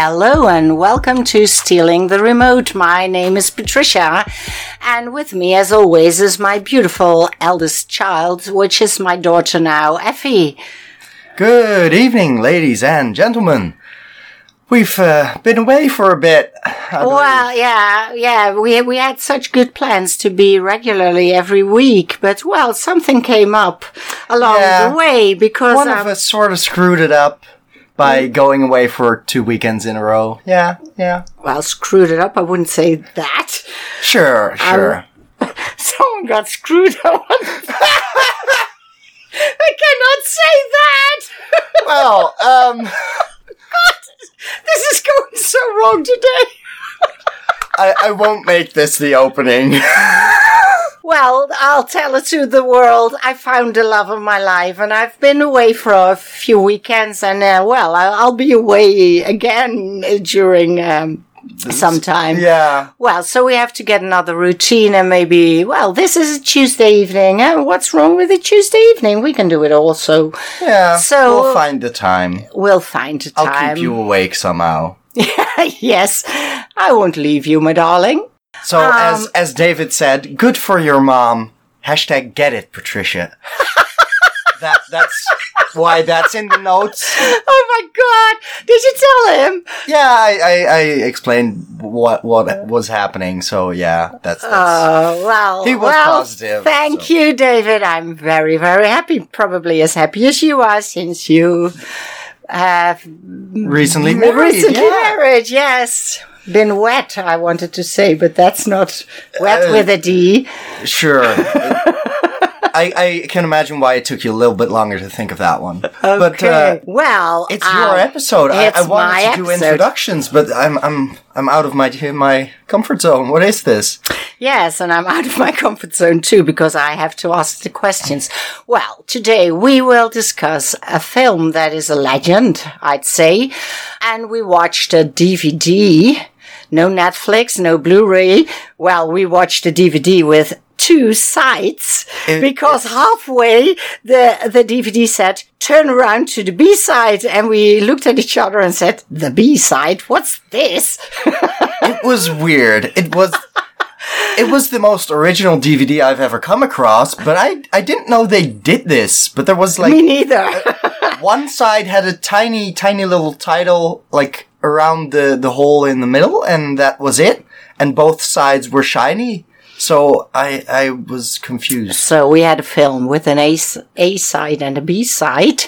Hello and welcome to Stealing the Remote. My name is Patricia, and with me, as always, is my beautiful eldest child, which is my daughter now, Effie. Good evening, ladies and gentlemen. We've uh, been away for a bit. Well, yeah, yeah, we we had such good plans to be regularly every week, but well, something came up along Yeah. the way because one um, of us sort of screwed it up by going away for two weekends in a row. Yeah, yeah. well screwed it up. I wouldn't say that. Sure, sure. Someone got screwed up. I cannot say that. well, um, This is going so wrong today. I, I won't make this the opening. Well, I'll tell it to the world. I found the love of my life, and I've been away for a few weekends, and uh, well, I'll, I'll be away again during um, some time. yeah. Well, so we have to get another routine, and maybe, well, this is a Tuesday evening. Uh, what's wrong with a Tuesday evening? We can do it also. Yeah. So- we'll find the time. We'll find a I'll keep you awake somehow. yes, I won't leave you, my darling. So Um, as as David said, good for your mom. Hashtag get it, Patricia. that that's why that's in the notes. Oh my god! Did you tell him? Yeah, I, I, I explained what what was happening. So yeah, that's, that's Oh well. He was well, positive, Thank so- you, David. I'm very, very happy. Probably as happy as you are, since you have recently married. recently yeah. married. Yes, been wet. I wanted to say, but that's not wet Uh, with a D. Sure. I, I can imagine why it took you a little bit longer to think of that one. But uh, Okay. well, it's um, your episode. I, I wanted to do introductions, but I'm I'm I'm out of my my comfort zone. What is this? Yes, and I'm out of my comfort zone too because I have to ask the questions. Well, today we will discuss a film that is a legend, I'd say. And we watched a DVD. No Netflix, no Blu-ray. Well, we watched a DVD with two sides eh, eh. because halfway the, the DVD said, turn around to the B side. And we looked at each other and said, the B side? What's this? It was weird. It was. It was the most original DVD I've ever come across, but I I didn't know they did this. But there was like Me neither. one side had a tiny, tiny little title like around the the hole in the middle, and that was it. And both sides were shiny, so I I was confused. So we had a film with an A, a side and a B side.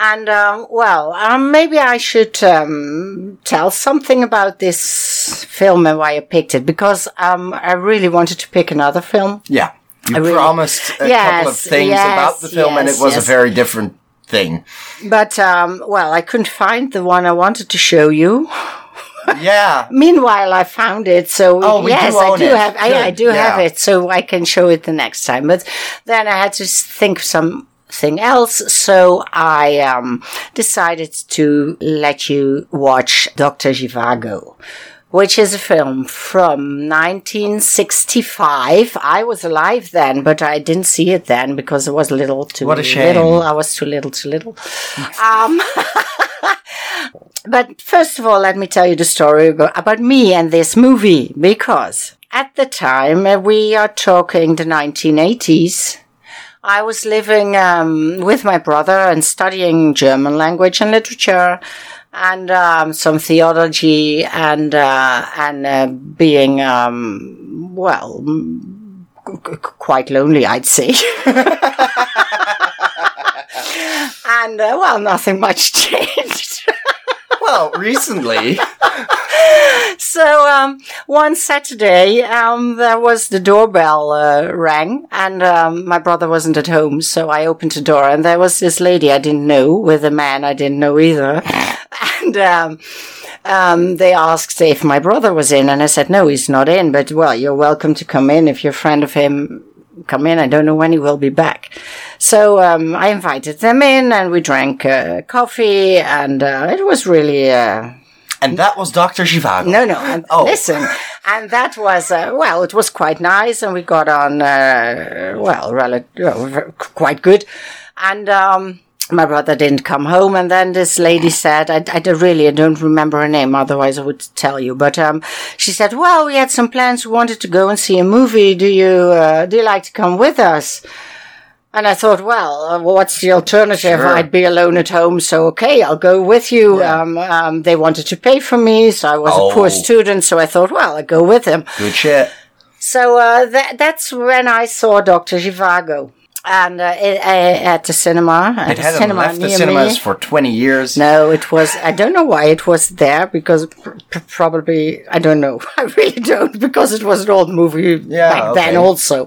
And, um, well, um, maybe I should um, tell something about this film and why I picked it because um, I really wanted to pick another film. Yeah, you really- promised a Yes, couple of things yes, about the film, and it was yes. a very different thing. But, um, well, I couldn't find the one I wanted to show you. Yeah. Meanwhile, I found it. So Oh, we do yes, I do it. have. I, I do yeah. have it, so I can show it the next time. But then I had to think of something else, so I um, decided to let you watch Doctor Zhivago. Which is a film from 1965. I was alive then, but I didn't see it then because I was little too What a shame. little. I was too little, too little. um, but first of all, let me tell you the story about, about me and this movie, because at the time, uh, we are talking the 1980s, I was living um, with my brother and studying German language and literature and um, some theology and uh, and uh, being um, well qu- quite lonely, I'd say. and uh, well, nothing much changed. Well, recently. So um, one Saturday, um, there was the doorbell uh, rang, and um, my brother wasn't at home. So I opened the door, and there was this lady I didn't know with a man I didn't know either, and. Um, um, they asked if my brother was in, and I said, no, he's not in, but well, you're welcome to come in if you're a friend of him. Come in. I don't know when he will be back. So um, I invited them in, and we drank uh, coffee, and uh, it was really uh, And that was Dr. Zhivago. no, no. And Oh. Listen, and that was uh, well, it was quite nice, and we got on uh, well, rel- uh, quite good. And um, my brother didn't come home and then this lady said I, I really I don't remember her name otherwise I would tell you but um, she said well we had some plans we wanted to go and see a movie do you uh, do you like to come with us and I thought, well, uh, what's the alternative? Sure. I'd be alone at home, so okay, I'll go with you. Yeah. Um, um, they wanted to pay for me, so I was a poor Oh. student, so I thought, well, I'll go with them. Good shit. So uh, that, that's when I saw Doctor Zhivago, and uh, it, uh, at the cinema. At It the hadn't cinema left the cinemas me. for 20 years. No, it was. I don't know why it was there because pr- pr- probably I don't know. I really don't because it was an old movie Yeah, back then also.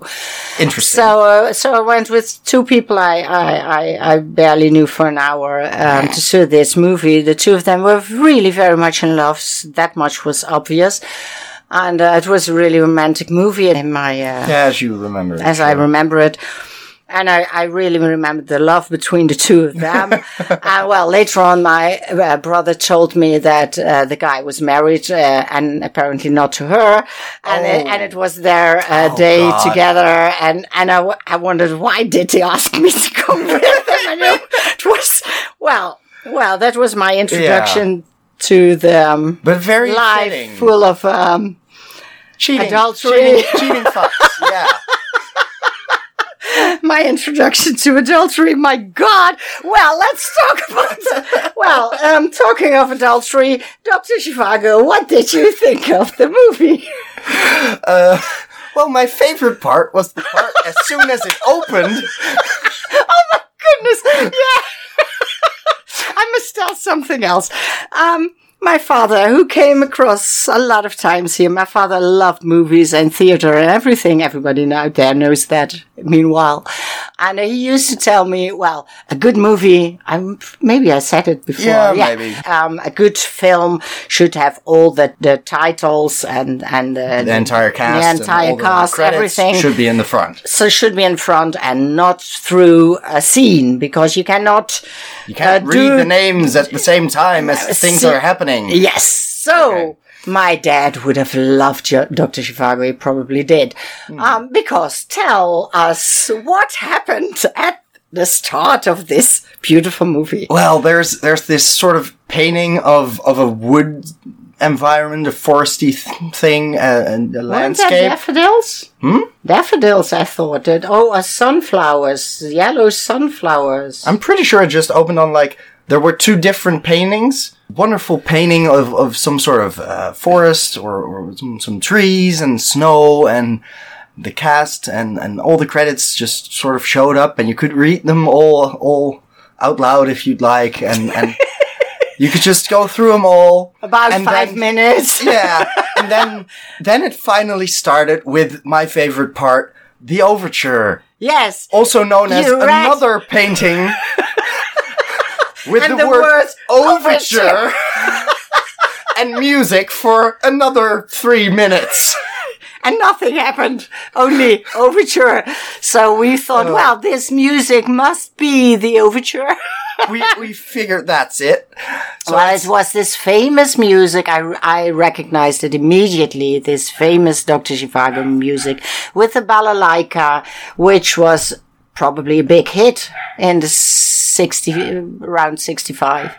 Interesting. So, uh, so I went with two people I, I, I, I barely knew for an hour um, to see this movie. The two of them were really very much in love. That much was obvious, and uh, it was a really romantic movie in my uh, yeah, as you remember. it, as I remember it. And I, I really remember the love between the two of them. uh, well, later on, my uh, brother told me that uh, the guy was married uh, and apparently not to her. And, it, and it was their uh, day Oh. God. together. And, and I, w- I wondered, why did he ask me to go with him? I know it was, well, well, that was my introduction to the um, But very life fitting. full of um, cheating. adultery. Cheating, cheating fucks. Yeah. My introduction to adultery. My God. Well, let's talk about. well, um, talking of adultery, Doctor Zhivago, what did you think of the movie? Uh, Well, my favorite part was the part as soon as it opened. Oh my goodness, yeah. I must tell something else. Um, my father, who came across a lot of times here, my father loved movies and theater and everything. Everybody out there knows that. Meanwhile, and he used to tell me, well, a good movie. I'm maybe I said it before. Yeah, maybe. Um, a good film should have all the, the titles and and uh, The entire cast. the and entire all the cast, everything should be in the front. so it should be in front and not through a scene because you cannot You can't uh, read the names at the same time as things see- are happening. Yes. So Okay. my dad would have loved Jo- Dr. Zhivago. He probably did. Hmm. Um, because tell us what happened at the start of this beautiful movie. Well, there's there's this sort of painting of of a wood environment, a foresty th- thing, uh, and a that landscape. daffodils? Hmm? Daffodils, I thought. It. Oh, uh, sunflowers. Yellow sunflowers. I'm pretty sure it just opened on like there were two different paintings. Wonderful painting of, of some sort of uh, forest or, or some, some trees and snow and the cast and, and all the credits just sort of showed up and you could read them all all out loud if you'd like and, and you could just go through them all About five then- minutes. yeah and then then it finally started with my favorite part the overture Yes. also known as rat. another painting with And the, the word words overture and music for another three minutes. and nothing happened, only overture. So we thought, Uh. well, this music must be the overture. We we figured that's it. So well, it was this famous music. I, I recognized it immediately. This famous Dr. Zhivago music with the balalaika, which was probably a big hit in the 60, around 65.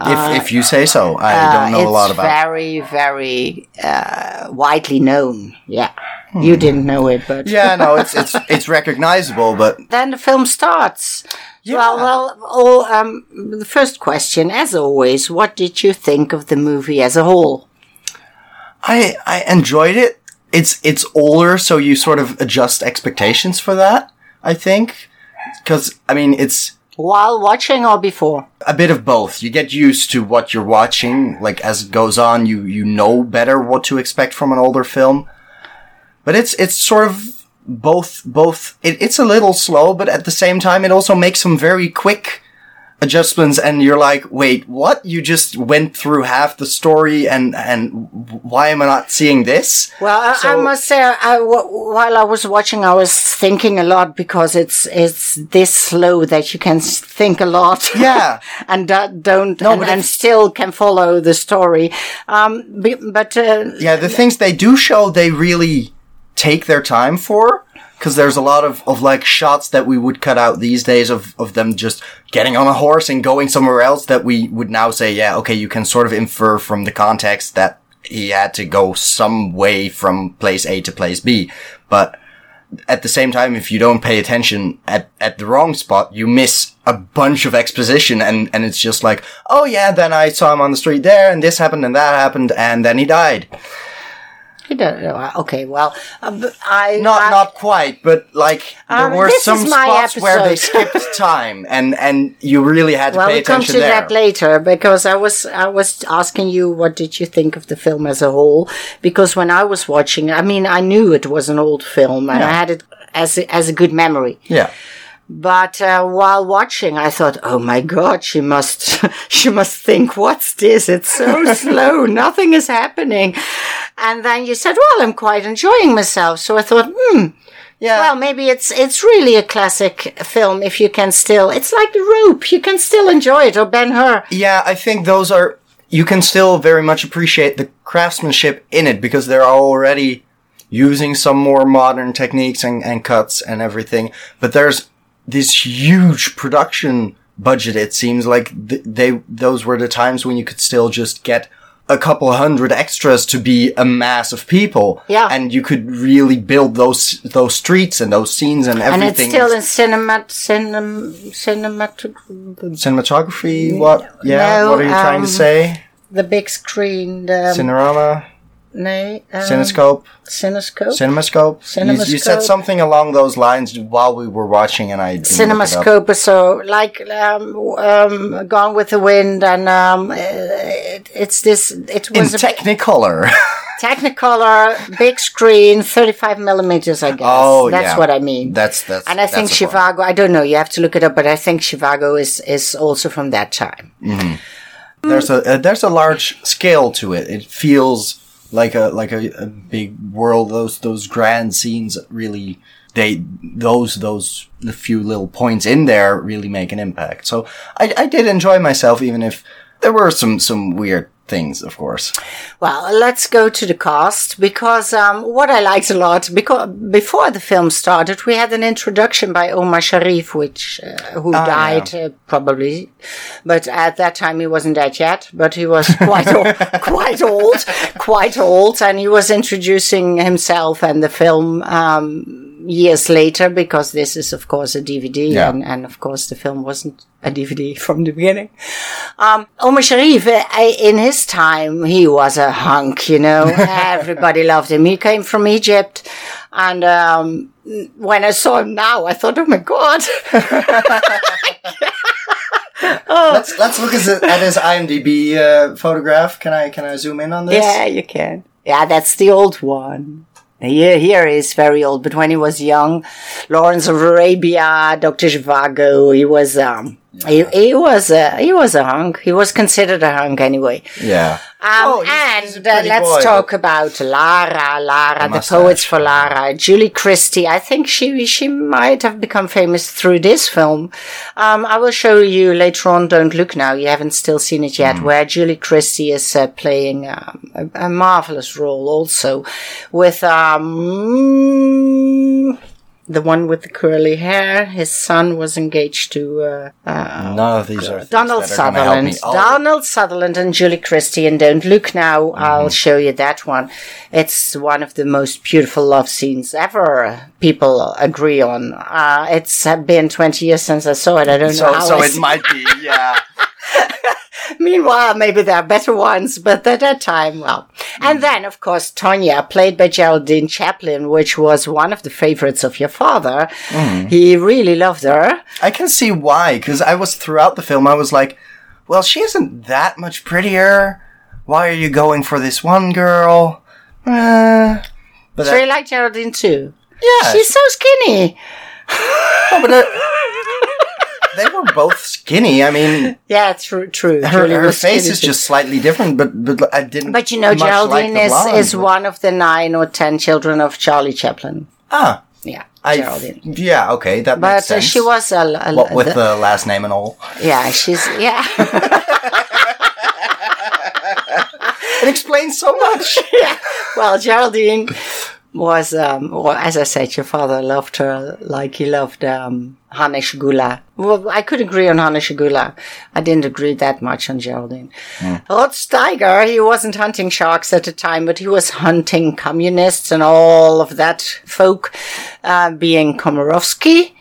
if if you say so, I don't know Uh, it's a lot about. it. very, very uh, widely known. Yeah. You didn't know it, but Hmm. Yeah, no, it's it's it's recognizable, but then the film starts. Yeah. Well, well, all, um, the first question, as always, what did you think of the movie as a whole? I I enjoyed it. It's it's older, so you sort of adjust expectations for that. I think because I mean it's While watching or before? a bit of both. You get used to what you're watching, like as it goes on, you you know better what to expect from an older film. But it's it's sort of both both. It, it's a little slow, but at the same time, it also makes some very quick adjustments, and you're like, wait, what? You just went through half the story, and and why am I not seeing this? Well, I, I must say, I, while I was watching, I was thinking a lot because it's it's this slow that you can think a lot. Yeah. and uh, don't No, and, and still can follow the story. Um, but uh, Yeah, the things they do show, they really take their time for. Because there's a lot of, of like shots that we would cut out these days of, of them just getting on a horse and going somewhere else that we would now say, yeah, okay, you can sort of infer from the context that he had to go some way from place A to place B. But at the same time, if you don't pay attention at, at the wrong spot, you miss a bunch of exposition and, and it's just like, oh yeah, then I saw him on the street there and this happened and that happened and then he died. He don't know. Okay, well, but I Not I- not quite, but like there Um, were some spots where they skipped time, and and you really had to Well, pay we'll come attention to there. that later because I was I was asking you what did you think of the film as a whole? Because when I was watching, I mean, I knew it was an old film and I had it as a, as a good memory. yeah, But uh, while watching, I thought, "Oh my God, she must, she must think, what's this? It's so slow, nothing is happening." And then you said, "Well, I'm quite enjoying myself." So I thought, "Hmm, yeah. well, maybe it's it's really a classic film if you can still. It's like The Rope, you can still enjoy it, or Ben Hur. yeah, I think those are you can still very much appreciate the craftsmanship in it because they're already using some more modern techniques and, and cuts and everything. But there's this huge production budget. It seems like th- they those were the times when you could still just get a couple hundred extras to be a mass of people. Yeah. and you could really build those those streets and those scenes and everything. And it's still in cinema, cinem, cinematog cinematography. What? Yeah. No, what are you trying to um, say? the big screen, the Cinerama, no, um, Cinescope, Cinescope. CinemaScope. You, you said something along those lines while we were watching, and I didn't look it up. CinemaScope, so like um, um, Gone with the Wind, and um, it, it's this. It was a Technicolor. Technicolor, big screen, thirty-five millimeters. I guess. oh, that's yeah. what I mean. That's that's. and I think that's the point. Zhivago. I don't know. You have to look it up, but I think Zhivago is is also from that time. There's a uh, there's a large scale to it. It feels like a like a, a big world. Those those grand scenes really they those those the few little points in there really make an impact. So I I did enjoy myself, even if there were some some weird things, of course. Well, let's go to the cast because um, what I liked a lot because before the film started, we had an introduction by Omar Sharif, which uh, who Ah, died uh, probably, but at that time he wasn't dead yet. But he was quite old, quite old, quite old, and he was introducing himself and the film. Um, years later because this is of course a DVD Yeah. and, and of course the film wasn't a DVD from the beginning. Um, Omar Sharif, I- in his time, he was a hunk, you know. Everybody loved him. He came from Egypt. And um, when I saw him now, I thought, oh my God. Let's let's look at his, at his IMDb uh, photograph. Can I can I zoom in on this? yeah, you can. Yeah, that's the old one. Here, here he is very old, but when he was young, Lawrence of Arabia, Dr. Zhivago, he was, um, he, he was, a, he was a hunk. He was considered a hunk anyway. Yeah. Um, Oh, he's- he's a and uh, let's boy, talk about Lara, Lara, the, poets for Lara, Julie Christie. I think she she might have become famous through this film. Um, I will show you later on. Don't look now. You haven't still seen it yet. Where Julie Christie is uh, playing um, a, a marvelous role, also with um. The one with the curly hair, his son was engaged to uh, uh, None of these are Donald that are help me. Sutherland. Oh, Donald Sutherland and Julie Christie and Don't Look Now. Mm-hmm. I'll show you that one. It's one of the most beautiful love scenes ever. People agree on. Uh, it's been 20 years since I saw it. I don't know so how. so it might be yeah. Meanwhile, maybe there are better ones, but at that time, well. And then, of course, Tonya, played by Geraldine Chaplin, which was one of the favorites of your father. Mm. He really loved her. I can see why because I was throughout the film. I was like, well, she isn't that much prettier. Why are you going for this one girl? Uh, but So I- you like Geraldine too? yeah, She's so skinny. no, but they were both skinny. I mean, Yeah, true, true. her, Julie her face is too. just slightly different. But but I didn't. But you know, like Geraldine the is, blonde, is but- one of the nine or ten children of Charlie Chaplin. Ah, Yeah, I Geraldine. yeah okay that But makes uh, sense. she was a, a what with the- the last name and all. yeah, she's yeah. It explains so much. Yeah. Well, Geraldine was, um, well, as I said, your father loved her like he loved um, Hanne Schygulla. Well, I could agree on Hanne Schygulla. I didn't agree that much on Geraldine. Rod Steiger, he wasn't hunting sharks at the time, but he was hunting communists and all of that folk, uh, being Komarovsky.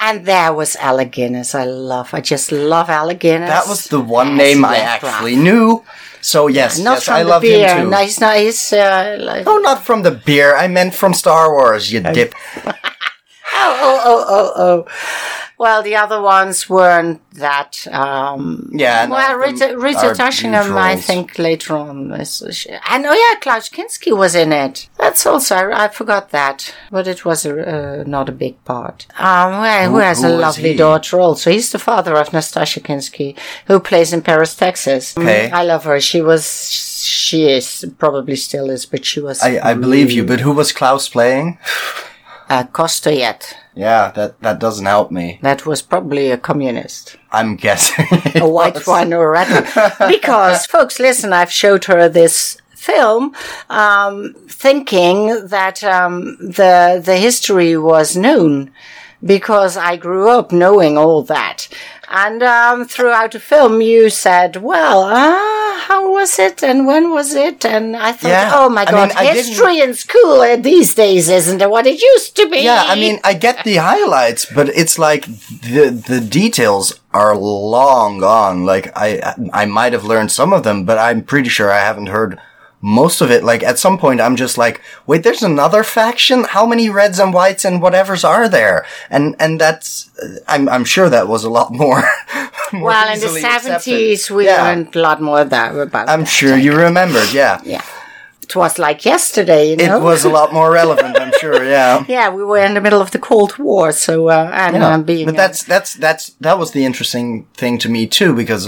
And there was Alec Guinness. I love, I just love Alec Guinness. That was the one name I actually knew. So yes, Not yes, from I the love beer. him too. No, he's not, he's, uh, like, Oh, not from the beer. I meant from Star Wars. You dip. oh, oh, oh, oh. Well, the other ones weren't that. Um, Yeah, Well, Rita, Rita Tushingham, I think later on. And oh yeah, Klaus Kinski was in it. That's also I, I forgot that, but it was a, uh, not a big part. Um, well, who, Who- has who a lovely daughter also? He's the father of Nastassja Kinski, who plays in Paris, Texas. Okay. Mm, I love her. She was, she is probably still is, but she was. I, I believe you, but who was Klaus playing? uh, Kostoyed. Yeah, that that doesn't help me. That was probably a communist. I'm guessing. a white was. one or a red one. Because, folks, listen, I've showed her this film, um, thinking that um, the the history was known, because I grew up knowing all that. And um, throughout the film, you said, "Well, ah, how was it, and when was it?" And I thought, Yeah, "Oh my I God, mean, history in school uh, these days isn't what it used to be." Yeah, I mean, I get the highlights, but it's like the the details are long gone. Like I I might have learned some of them, but I'm pretty sure I haven't heard most of it. Like at some point, I'm just like, wait, there's another faction. How many reds and whites and whatevers are there? And and that's I'm I'm sure that was a lot more. more well, in the seventies, we Yeah. learned a lot more of that about. I'm that. sure you remembered. Yeah. Yeah. It was like yesterday, you know? It was a lot more relevant, I'm sure. Yeah. Yeah, we were in the middle of the Cold War, so, uh, and Yeah, uh, being. but that's that's that's that was the interesting thing to me too because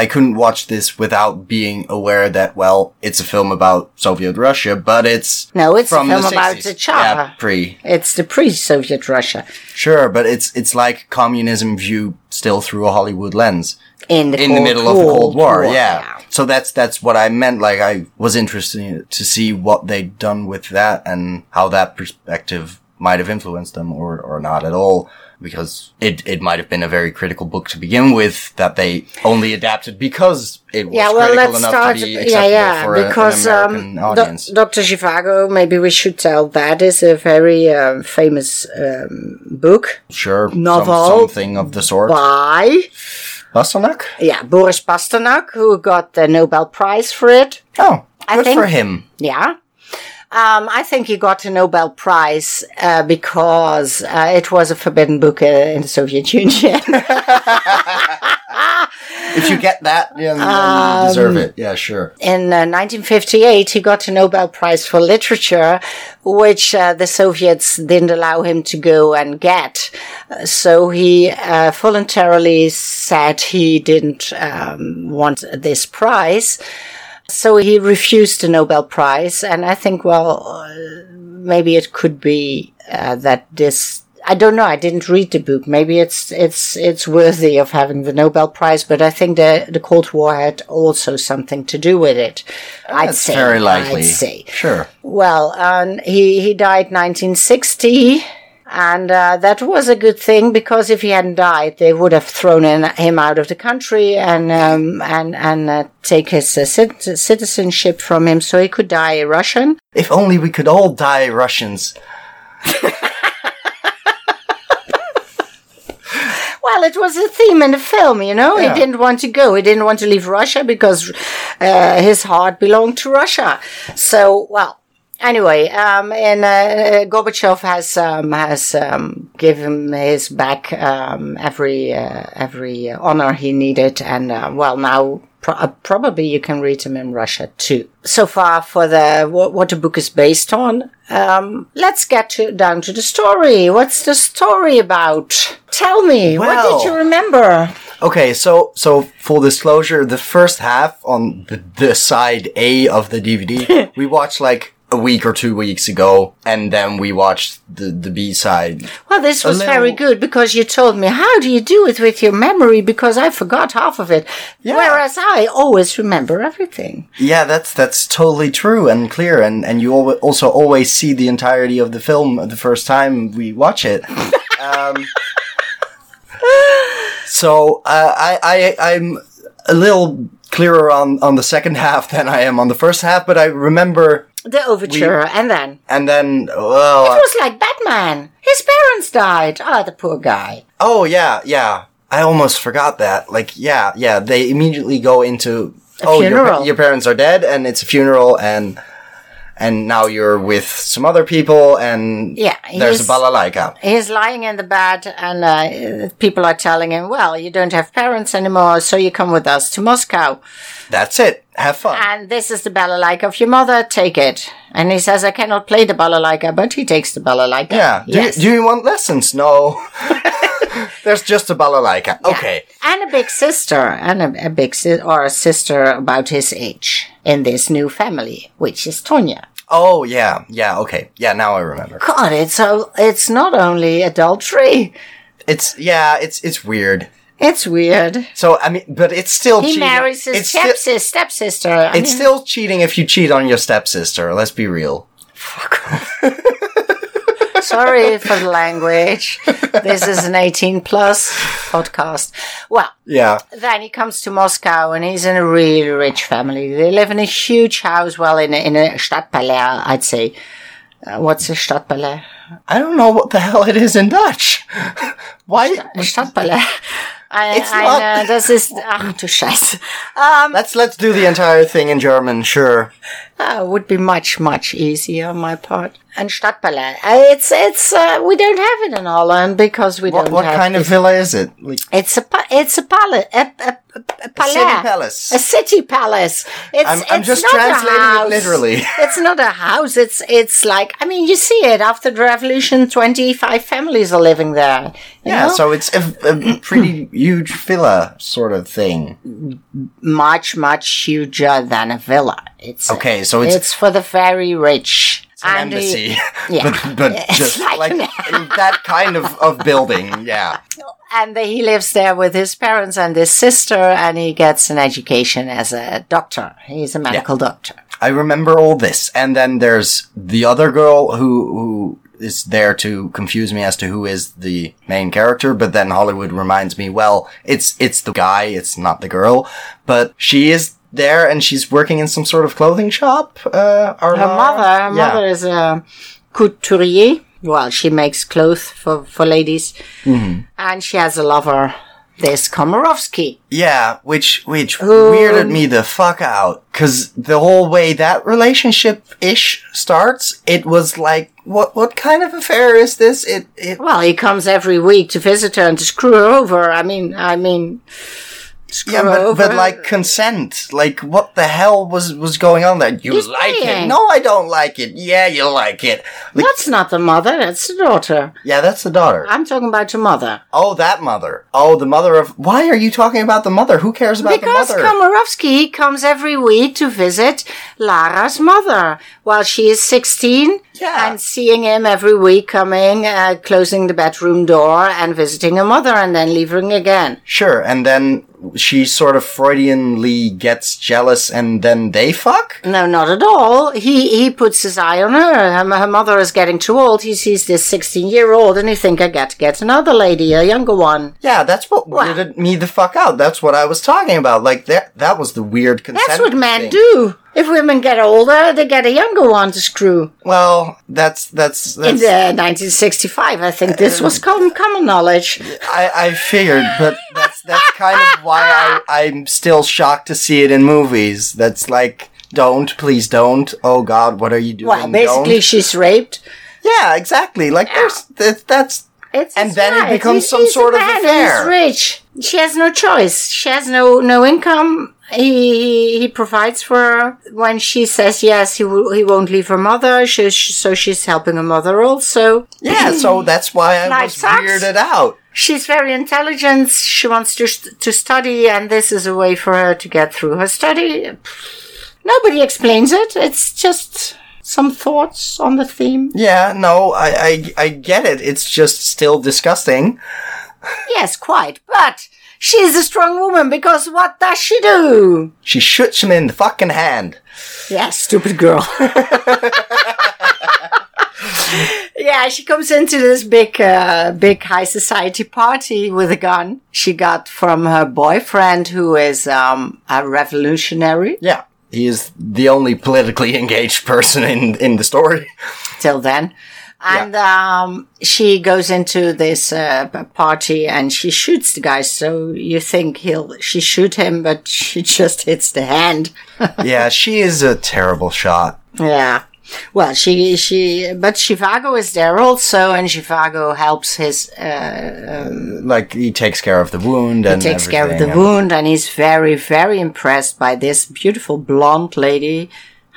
I couldn't watch this without being aware that well, it's a film about Soviet Russia, but it's No, it's a from film the about 60s. the Tsar. Yeah, pre it's the pre-Soviet Russia sure, but it's it's like communism viewed still through a Hollywood lens in the in the Cold middle of the Cold War. War, yeah. So that's that's what I meant. Like I was interested to see what they'd done with that and how that perspective might have influenced them or or not at all. Because it, it might have been a very critical book to begin with that they only adapted because it was Yeah, well, critical let's enough start. to be Yeah, acceptable yeah, for a- because an American um, audience. Do- Dr. Zhivago, maybe we should tell that is a very um, famous um, book sure, some- novel something of the sort. by Pasternak? yeah Boris Pasternak, who got the Nobel Prize for it. Oh, I good think- for him. Yeah. Um, I think he got a Nobel Prize uh, because uh, it was a forbidden book uh, in the Soviet Union. If you get that, yeah, then Um, you deserve it. Yeah, sure. in uh, 1958, he got a Nobel Prize for Literature, which uh, the Soviets didn't allow him to go and get. Uh, So he uh, voluntarily said he didn't um, want this prize. So he refused the Nobel Prize, and I think, well, uh, maybe it could be uh, that this. I don't know. I didn't read the book. Maybe it's it's it's worthy of having the Nobel Prize, but I think the the Cold War had also something to do with it. I'd say. very likely. I'd say. Sure. Well, um, he he died 1960, and uh, that was a good thing because if he hadn't died, they would have thrown in, him out of the country and um, and and uh, take his uh, cit- citizenship from him, so he could die a Russian. If only we could all die Russians. Well, it was a theme in the film, you know. Yeah. He didn't want to go. He didn't want to leave Russia because uh, his heart belonged to Russia. So, well, anyway, um, and uh, Gorbachev has um, has um, given his back um, every uh, every honor he needed, and uh, well, now. Pro- uh, probably you can read him in Russia too. So far for the what, what the book is based on. Um, let's get to, down to the story. What's the story about? Tell me. what did you remember? Okay, so so full disclosure, the first half on the, the side A of the DVD, we watched like a week or two weeks ago, and then we watched the the B side. Well, this was little- very good because you told me, how do you do it with your memory? Because I forgot half of it. Yeah. Whereas I always remember everything. Yeah, that's that's totally true and clear, and and you al- also always see the entirety of the film the first time we watch it. um, so uh, I I I'm a little clearer on on the second half than I am on the first half, but I remember, The overture, and then and then well, it uh, was like Batman. His parents died. Oh, the poor guy. oh yeah, yeah, I almost forgot that. Like yeah, yeah, they immediately go into oh your, your parents are dead, and it's a funeral, and and now you're with some other people, and Yeah, there's a balalaika. He's lying in the bed, and uh, people are telling him, "Well, you don't have parents anymore, so you come with us to Moscow." That's it. Have fun. And this is the balalaika of your mother. Take it. And he says, "I cannot play the balalaika," but he takes the balalaika. yeah. Do, Yes. you, do you want lessons? No. there's just a balalaika. Okay. and a big sister, and a, a big si- or a sister about his age in this new family, which is Tonya. Oh yeah, yeah. Okay. Yeah. Now I remember. God, it's so it's not only adultery; It's yeah. It's it's weird. it's weird. So I mean, but it's still He cheating. marries his still, stepsister. I it's mean, still cheating if you cheat on your stepsister. Let's be real. Sorry for the language. This is an 18 plus podcast. Well, Yeah. then he comes to Moscow and he's in a really rich family. They live in a huge house, well, in a, in a Stadtpalais, I'd say. Uh, what's a Stadtpalais? I don't know what the hell it is in Dutch. Why? A Stadtpalais. It's I, not- uh, das ist, ach du Scheiße. Um, Let's let's do the entire thing in German. Sure. uh, would be much, much easier on my part. And Stadtpalais. Uh, it's, it's, uh, we don't have it in Holland because we What don't what have kind of villa is it? Like It's a it's a palace, a, a, a, a city palace. a city palace. It's, I'm- I'm it's just translating it literally. It's not a house. It's it's like I mean, you see it after the revolution. Twenty five families are living there. yeah, know? so it's a, a pretty huge villa sort of thing. much much huger than a villa. It's Okay, so it's- it's for the very rich. An And he- embassy, yeah. but but It's just like like, that kind of, of building. Yeah. and he lives there with his parents and his sister, and he gets an education as a doctor. He's a medical doctor. I remember all this, and then there's the other girl who who is there to confuse me as to who is the main character. But then Hollywood reminds me, well, it's it's the guy, it's not the girl, but she is there, and she's working in some sort of clothing shop. Uh, Her mother, her Yeah. mother is a couturier. Well, she makes clothes for, for ladies. Mm-hmm. And she has a lover, this Komarovsky. Yeah, which which weirded me the fuck out because the whole way that relationship ish starts, it was like, what what kind of affair is this? It it Well, he comes every week to visit her and to screw her over. I mean, I mean, screw yeah, but, over. but like consent, like what the hell was was going on there? You He's like it? No, I don't like it. Yeah, you like it. Like, that's not the mother, that's the daughter. yeah, that's the daughter. I'm talking about your mother. Oh, that mother. Oh, the mother of. Why are you talking about the mother? Who cares about Because the mother? Because Komarovsky comes every week to visit Lara's mother while she is 16. Yeah. And seeing him every week coming, uh, closing the bedroom door and visiting her mother and then leaving again. Sure, and then she sort of Freudianly gets jealous, and then they fuck. No, not at all. He he puts his eye on her. Her, her mother is getting too old. He sees this 16 year old and he thinks I got to get another lady, a younger one. Yeah, that's what Wow. weirded me the fuck out. That's what I was talking about. Like that that was the weird consent. That's what men thing. do. If women get older, they get a younger one to screw. Well, that's that's In the 1965, I think this was common, common knowledge. I, I figured, but that's that's kind of why I I'm still shocked to see it in movies. That's like don't please don't. Oh God, what are you doing? Well, basically, Don't. she's raped. yeah, exactly. Like there's that, that's It's And then it becomes some he's sort of affair. He's rich. She has no choice. She has no no income. He he provides for her. When she says yes, he will, he won't leave her mother. She, she- so she's helping her mother also. yeah. So that's why I Life was sucks. weirded out. She's very intelligent. She wants to to study, and this is a way for her to get through her study. Nobody explains it. It's just some thoughts on the theme? Yeah, no, I, I, I get it. It's just still disgusting. Yes, quite. But she's a strong woman because what does she do? She shoots him in the fucking hand. Yeah, stupid girl. yeah, she comes into this big, uh, big high society party with a gun she got from her boyfriend, who is um, a revolutionary. Yeah. He is the only politically engaged person in, in the story. Till then. And um, she goes into this uh, party and she shoots the guy. So you think he'll she shoot him, but she just hits the hand. yeah, she is a terrible shot. Yeah. Well, she she but Zhivago is there also, and Zhivago helps his. Uh, Like, he takes care of the wound and takes care of the wound, and he's very very impressed by this beautiful blonde lady.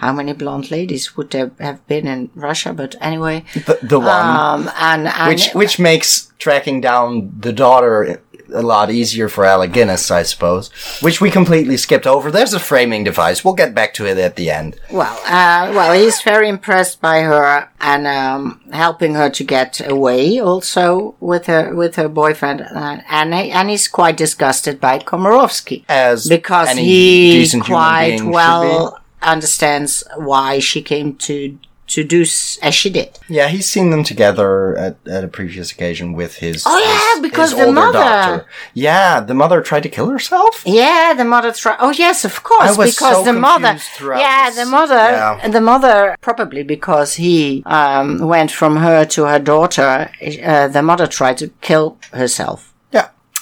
How many blonde ladies would there have been in Russia? But anyway, The, the one. um, and, and which, which makes tracking down the daughter a lot easier for Alec Guinness, I suppose. Which we completely skipped over. There's a framing device. We'll get back to it at the end. Well, uh, well, he's very impressed by her and um, helping her to get away. Also with her with her boyfriend, uh, and he, and he's quite disgusted by Komarovsky As because he quite well understands why she came to to do s- as she did. Yeah, he's seen them together at, at a previous occasion with his. Oh, yeah, his- because his the mother- Doctor. Yeah, the mother tried to kill herself. Yeah, the mother tried. Oh yes, of course, I was because so the mother. Yeah, this. the mother. Yeah. The mother probably because he um, went from her to her daughter. Uh, the mother tried to kill herself.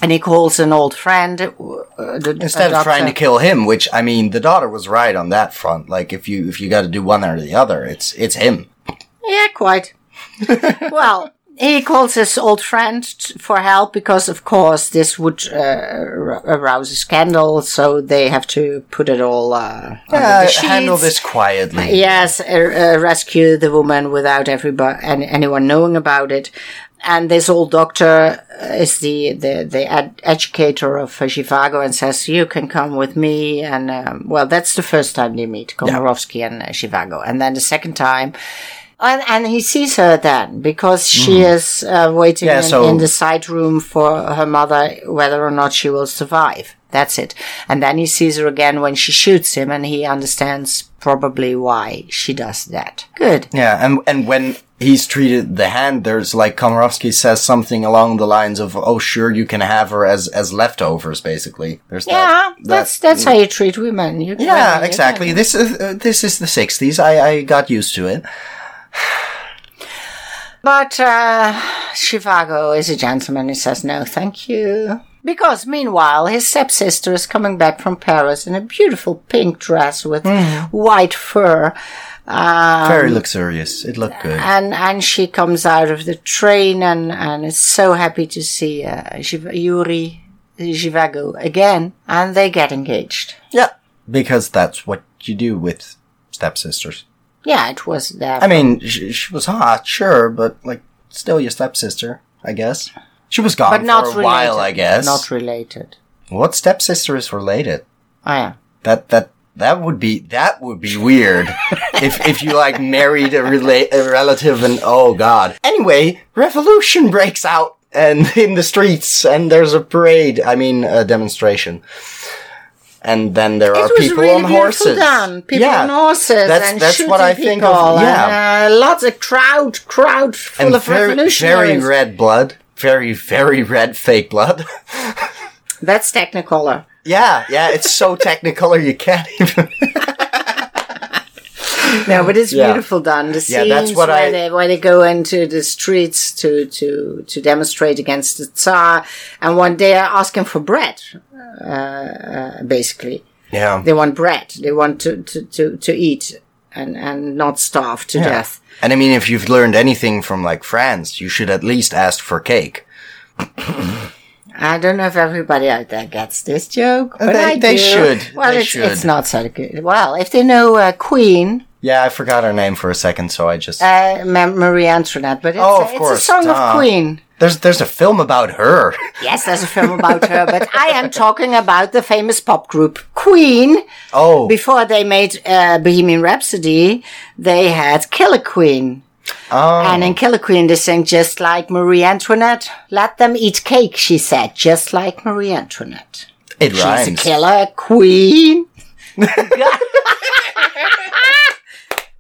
Yeah. And he calls an old friend. Uh, the, Instead of trying to kill him, which I mean, the daughter was right on that front. Like, if you if you got to do one or the other, it's it's him. Yeah, quite. well, he calls his old friend t- for help because, of course, this would uh, ar- arouse a scandal. So they have to put it all uh, Uh, the handle this quietly. Yes, uh, uh, rescue the woman without everybody and anyone knowing about it. And this old doctor is the the the ed- educator of uh, Zhivago and says, "You can come with me." And um, well, that's the first time they meet, Komarovsky and uh, Zhivago. And then the second time, and, and he sees her then because she is uh, waiting. Yeah, in, so- in the side room for her mother, whether or not she will survive. That's it. And then he sees her again when she shoots him, and he understands probably why she does that. Good. Yeah, and and when he's treated the hand, there's like Komarovsky says something along the lines of, "Oh, sure, you can have her as as leftovers." Basically, there's Yeah, that, that's that- that's how you treat women. You, yeah, women, you exactly. can- This is uh, this is the '60s. I I got used to it. But uh, Zhivago is a gentleman. He says no, thank you. Because meanwhile, his stepsister is coming back from Paris in a beautiful pink dress with white fur. Um, Very luxurious. It looked good. and and she comes out of the train and and is so happy to see uh, Jiv- Yuri Zhivago again, and they get engaged. Yeah, because that's what you do with stepsisters. Yeah, it was that. I mean, she, she was hot, sure, but like, still your stepsister, I guess. She was gone but not for a related. while, I guess. Not related. what stepsister is related? Oh yeah. That that that would be that would be weird if if you like married a, rela- a relative and oh god. Anyway, revolution breaks out and in the streets and there's a parade. I mean, a demonstration. And then there are people really on horses. done. People yeah, on horses That's and that's shooting what I people. think of. Yeah, and, uh, lots of crowd, crowd full and of very very red blood, very very red fake blood. That's Technicolor. Yeah, yeah, it's so technicolor you can't even. No, but it's Yeah. beautiful done. The Yeah, that's what where I- they where they go into the streets to to to demonstrate against the Tsar, and when they are asking for bread, uh, uh, basically yeah. they want bread. They want to to to, to eat and and not starve to Yeah. death. And I mean, if you've learned anything from like France, you should at least ask for cake. I don't know if everybody out there gets this joke, but they- I they do. should. Well, They it's should. it's not so good. Well, if they know uh, Queen, Yeah, I forgot her name for a second, so I just. uh, Marie Antoinette, but it's, Oh, a, of it's a course, song duh. of Queen. There's there's a film about her. Yes, there's a film about her, but I am talking about the famous pop group Queen. Oh, Before they made uh, Bohemian Rhapsody, they had Killer Queen. Oh. And in Killer Queen, they sing just like Marie Antoinette. Let them eat cake, she said, just like Marie Antoinette. it She's a killer queen.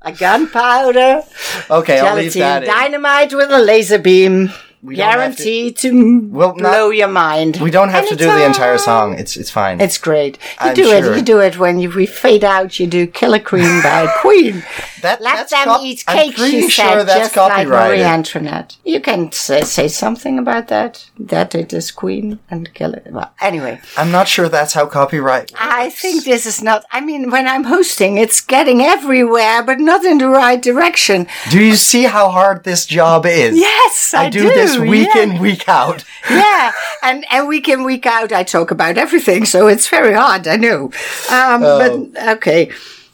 a gunpowder, Okay, I'll leave that. in. dynamite with a laser beam. We have to- Guaranteed to, Well, not- blow your mind. We don't have to do the entire song. It's it's fine. It's great. You I'm do sure. it. You do it when you we fade out. You do Killer Queen by Queen. that, Let that's them cop- eat I'm cake. She sure said, that's just like Marie. Antoinette. You can say, say something about that. That it is Queen and Killer. Well, anyway, I'm not sure that's how copyright. I think this is not. I mean, when I'm hosting, it's getting everywhere, but not in the right direction. Do you see how hard this job is? Yes, I, I, do, this week yeah. in, week out. yeah, and and week in week out, I talk about everything, so it's very hard. I know, um, Oh. but okay,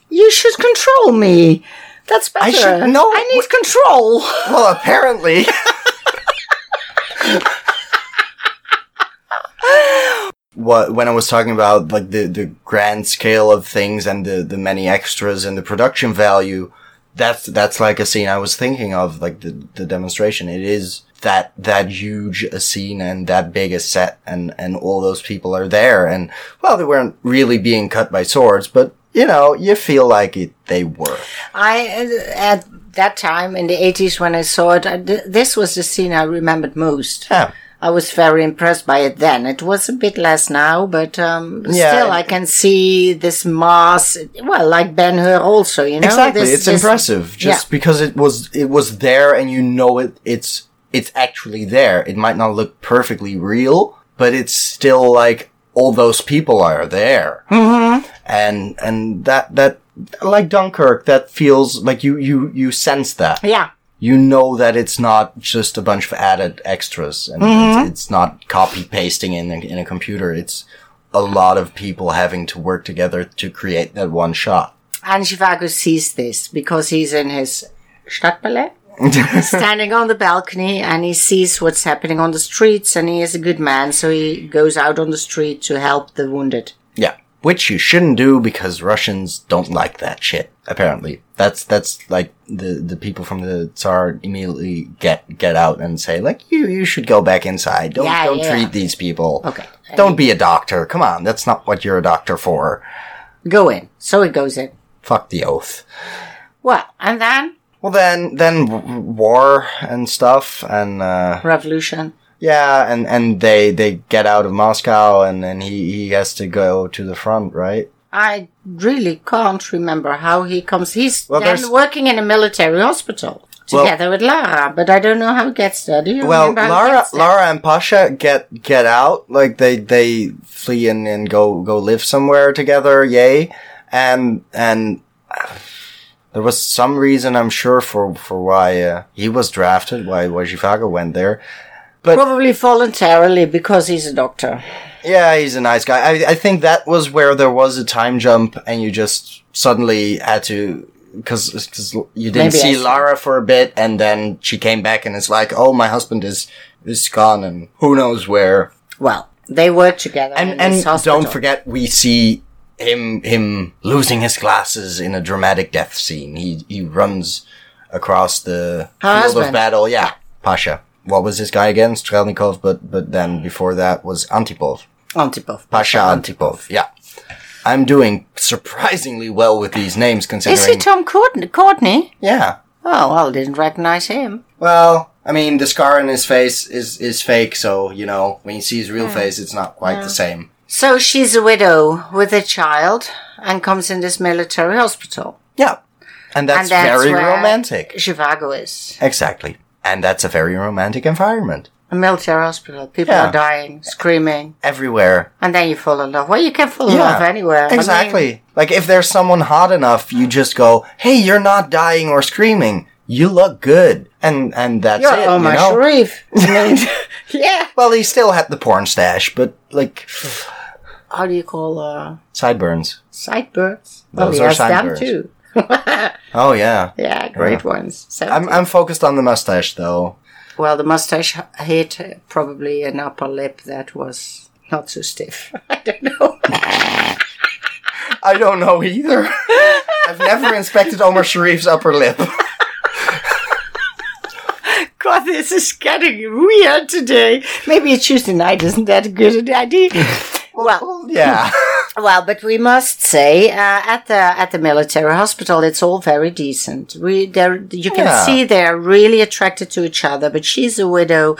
you should control me. That's better. I should- no, I need control. Well, apparently. what when I was talking about like the the grand scale of things and the the many extras and the production value, that's that's like a scene I was thinking of, like the the demonstration. It is that that huge a scene and that big a set and and all those people are there and well they weren't really being cut by swords but you know you feel like it they were I at that time in the eighties when I saw it, I, this was the scene I remembered most. yeah I was very impressed by it then. It was a bit less now, but um, Yeah, still, it- I can see this mass. Well, like Ben Hur, also, you know. exactly this- it's this- impressive just yeah. because it was it was there and you know it it's it's actually there. It might not look perfectly real but it's still like all those people are there. Mm-hmm. and and that that like dunkirk that feels like you you you sense that. Yeah, you know that it's not just a bunch of added extras and Mm-hmm. it's, it's not copy pasting in a, in a computer. It's a lot of people having to work together to create that one shot. And Zhivago sees this because he's in his Stadtpalais, standing on the balcony, and he sees what's happening on the streets, and he is a good man, so he goes out on the street to help the wounded. Yeah. Which you shouldn't do because Russians don't like that shit, apparently. That's, that's like the, the people from the Tsar immediately get, get out and say, like, you, you should go back inside. Don't, Yeah, don't yeah. treat these people. Okay. Don't be a doctor. Come on. That's not what you're a doctor for. Go in. So he goes in. Fuck the oath. Well, and then Well, then, then w- war and stuff and, uh, revolution. yeah, and, and they, they get out of Moscow and then he, he has to go to the front, right? I really can't remember how he comes. He's Well, then working in a military hospital Well- together with Lara, but I don't know how he gets there. Do you Well, remember how he Lara? Lara and Pasha get get out. Like they they flee and, and go go live somewhere together. Yay! And and uh, there was some reason I'm sure for for why uh, he was drafted. Why why Zhivago went there. But Probably voluntarily because he's a doctor. Yeah, he's a nice guy. I I think that was where there was a time jump, and you just suddenly had to. Because you didn't Maybe see. Lara for a bit, and then she came back, and it's like, oh, my husband is is gone, and who knows where. Well, they work together. and and don't forget we see him him losing his glasses in a dramatic death scene. He he runs across the Her field husband. of battle. Yeah, Pasha. What was this guy again? Strelnikov, but but then before that was Antipov. Antipov. Pasha Antipov. Yeah. I'm doing surprisingly well with these names considering. Is he Tom Courtenay? Courtenay? yeah. Oh, well, I didn't recognize him. Well, I mean, the scar on his face is, is fake, so, you know, when you see his Hmm. real face, it's not quite the same. So she's a widow with a child and comes in this military hospital. Yeah. And that's, and that's very romantic. Zhivago is. Exactly. And that's a very romantic environment. A military hospital. People Yeah. are dying, screaming. Everywhere. And then you fall in love. Well, you can fall in Yeah. love anywhere. I mean, Exactly. like if there's someone hot enough, you just go, "Hey, you're not dying or screaming. You look good." And and that's you're it. Omar you know? Sharif. I mean, yeah. Well, he still had the porn stash, but like How do you call uh, sideburns. sideburns? Those he are has them sideburns. too. Oh yeah. yeah, great ones. I'm I'm focused on the mustache though. Well, the mustache hit probably an upper lip that was not so stiff. I don't know. I don't know either. I've never inspected Omar Sharif's upper lip. God, this is getting weird today. Maybe a Tuesday night isn't that a good idea? Well, yeah. well, but we must say uh, at the at the military hospital, it's all very decent. We there you can Yeah. see they're really attracted to each other. But she's a widow,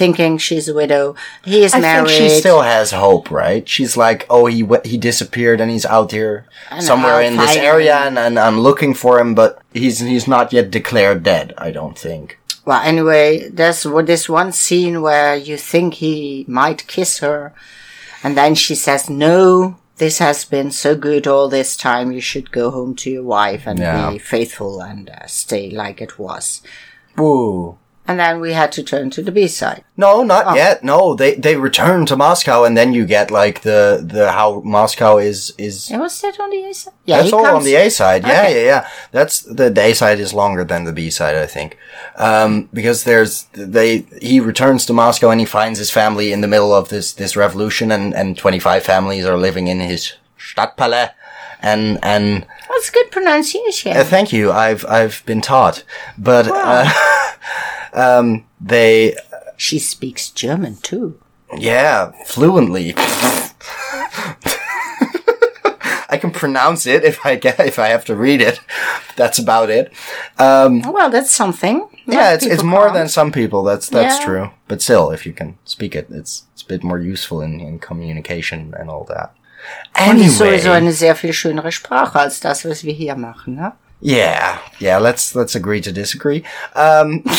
thinking she's a widow. He is I married. think she still has hope, right? She's like, oh, he w- he disappeared and he's out here somewhere in this area, and, and I'm looking for him, but he's he's not yet declared dead. I don't think. Well, anyway, there's this one scene where you think he might kiss her, and then she says, "No, this has been so good all this time. You should go home to your wife and Yeah. be faithful and uh, stay like it was." Woo. And then we had to turn to the B side. No, not Oh. yet. No, they they return to Moscow, and then you get like the the how Moscow is is. And was that on the A side? Yeah, That's all on the A side. Yeah, Okay. yeah, yeah. That's the, the A side is longer than the B side, I think, um, because there's they he returns to Moscow and he finds his family in the middle of this this revolution, and and twenty five families are living in his Stadtpalais, and and That's good pronunciation. uh, thank you, I've I've been taught, but uh, um, they she speaks German too. yeah fluently. I can pronounce it if I get if I have to read it. That's about it. Um, Well, that's something. yeah, it's it's more can't. than some people. That's that's Yeah. true. But still, if you can speak it, it's it's a bit more useful in, in communication and all that. Und ist sowieso Anyway, eine sehr viel schönere Sprache als das, was wir hier machen, ne? Yeah, yeah. Let's let's agree to disagree. Um,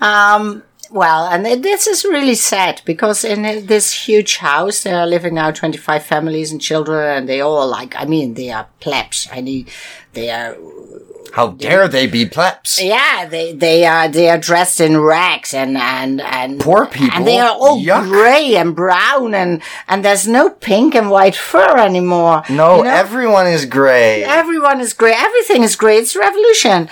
Um, well, and this is really sad because in this huge house, there are living now 25 families and children, and they all like, I mean, they are plebs. I mean, they are, how dare they be plebs? yeah, they, they are, they are dressed in rags and, and, and, Poor people. and they are all Yuck. gray and brown and, and there's no pink and white fur anymore. No, you know? everyone is gray. Everyone is gray. Everything is gray. It's revolution.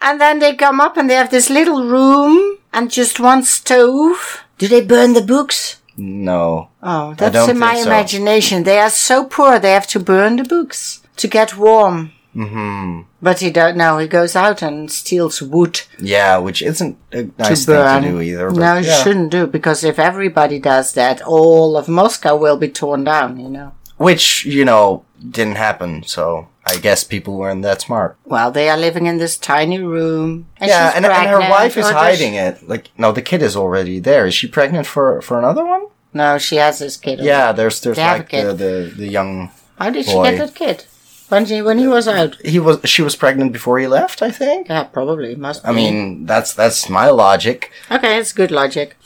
And then they come up and they have this little room and just one stove. Do they burn the books? no. Oh, that's in my so. imagination. They are so poor they have to burn the books to get warm. Mm-hmm. But he don't know. He goes out and steals wood Yeah, which isn't a nice to thing to do either. But no, you yeah. shouldn't do because if everybody does that, all of Moscow will be torn down. You know. Which you know didn't happen. So I guess people weren't that smart. Well, they are living in this tiny room. And yeah, and, and her wife is hiding she- it. Like, no, the kid is already there. Is she pregnant for for another one? No, she has this kid. Yeah, there's there's like the, the the young. How did she get that kid? When he when he was out? He was she was pregnant before he left. I think. Yeah, probably must. I be. mean, that's that's my logic. okay, it's good logic.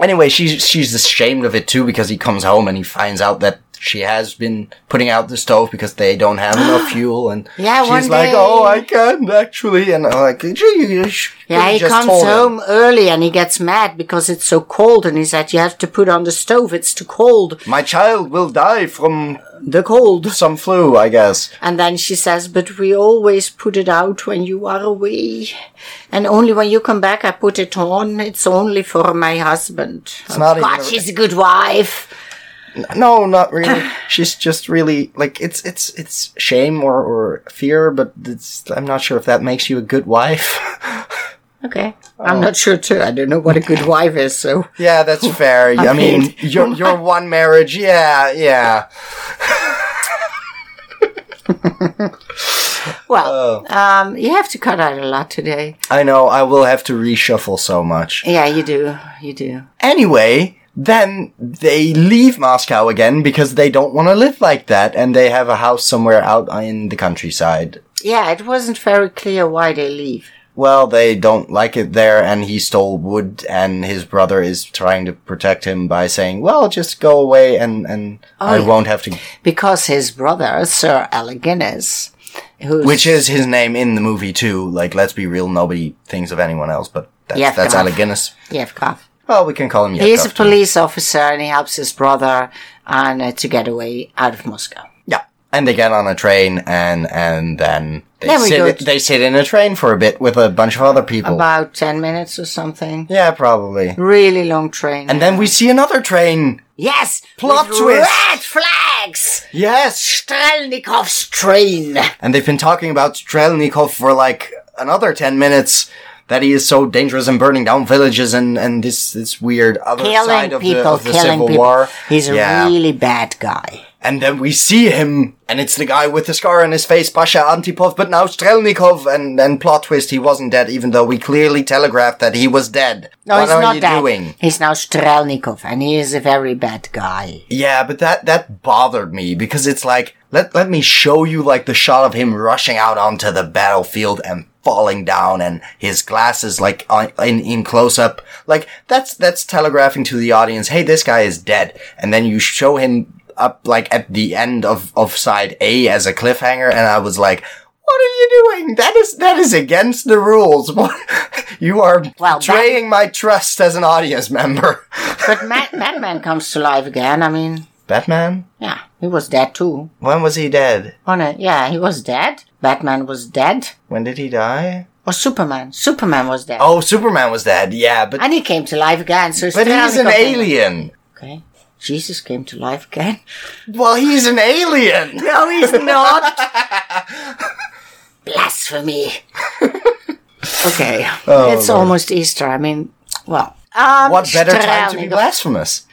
Anyway, she's she's ashamed of it too because he comes home and he finds out that she has been putting out the stove because they don't have enough fuel and Yeah, she's like, "Oh, I can't actually," and I'm like, "Gee, you Yeah, he comes told him." home early and he gets mad because it's so cold, and he said, "You have to put on the stove. It's too cold. My child will die from The cold." some flu, I guess. And then she says, "But we always put it out when you are away, and only when you come back, I put it on. It's only for my husband." It's not God, even a- she's a good wife. No, not really. She's just really like it's it's it's shame or or fear, but it's I'm not sure if that makes you a good wife. Okay. I'm not sure too. I don't know what a good wife is, so. yeah, that's fair. I, mean, mean- your your one marriage, yeah, yeah. Well, Oh. um, you have to cut out a lot today. I know. I will have to reshuffle so much. Yeah, you do. You do. Anyway, then they leave Moscow again because they don't want to live like that, and they have a house somewhere out in the countryside. Yeah, it wasn't very clear why they leave. Well, they don't like it there, and he stole wood, and his brother is trying to protect him by saying, "Well, just go away, and and I oh, yeah. won't have to." Because his brother, Sir Alec Guinness, who's Which is his name in the movie too. Like, let's be real, nobody thinks of anyone else, but that's, Yevgraf. that's Alec Guinness. Yevgraf. Well, we can call him. He's a police officer and he helps his brother and uh, to get away out of Moscow. Yeah, And they get on a train, and and then they Then we go sit. They sit in a train for a bit with a bunch of other people. About 10 minutes or something. yeah, probably. Really long train. And then we see another train. Yes! Plot with twist. Red flags! Yes. Strelnikov's train! And they've been talking about Strelnikov for like another ten minutes. That he is so dangerous and burning down villages and, and this this weird other side Killing of people, the, of the killing Civil people. War. He's a really bad guy. And then we see him, and it's the guy with the scar on his face, Pasha Antipov, but now Strelnikov, and and plot twist, he wasn't dead, even though we clearly telegraphed that he was dead. No, what he's are not you dead. doing? He's now Strelnikov, and he is a very bad guy. Yeah, but that that bothered me because it's like let let me show you like the shot of him rushing out onto the battlefield and falling down and his glasses like on, in in close up. Like that's that's telegraphing to the audience, hey, this guy is dead, and then you show him up like at the end of of side A as a cliffhanger, and I was like. What are you doing? That is that is against the rules. You are Well, betraying my trust as an audience member. But Mad- Madman comes to life again. I mean, Batman? yeah, he was dead too. When was he dead? On it, yeah, he was dead. Batman was dead. When did he die? Or Superman. Superman was dead. Oh, Superman was dead. Yeah, but And he came to life again. So but he's an alien. Okay. Jesus came to life again. Well, he's an alien. No, he's not. Blasphemy. okay. Oh, it's Lord. almost Easter. I mean, well. Um, What better time to be blasphemous?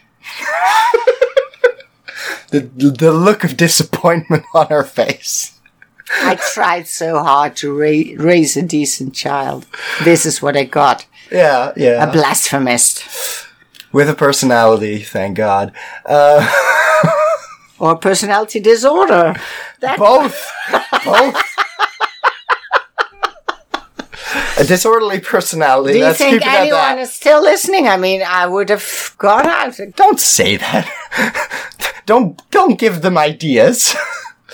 the the look of disappointment on her face. I tried so hard to ra- raise a decent child. This is what I got. Yeah, yeah. A blasphemist. With a personality, thank God. Uh, Or personality disorder. That both, both. A disorderly personality. Do you Let's think anyone is still listening? I mean, I would have gone out. Don't say that. don't don't give them ideas.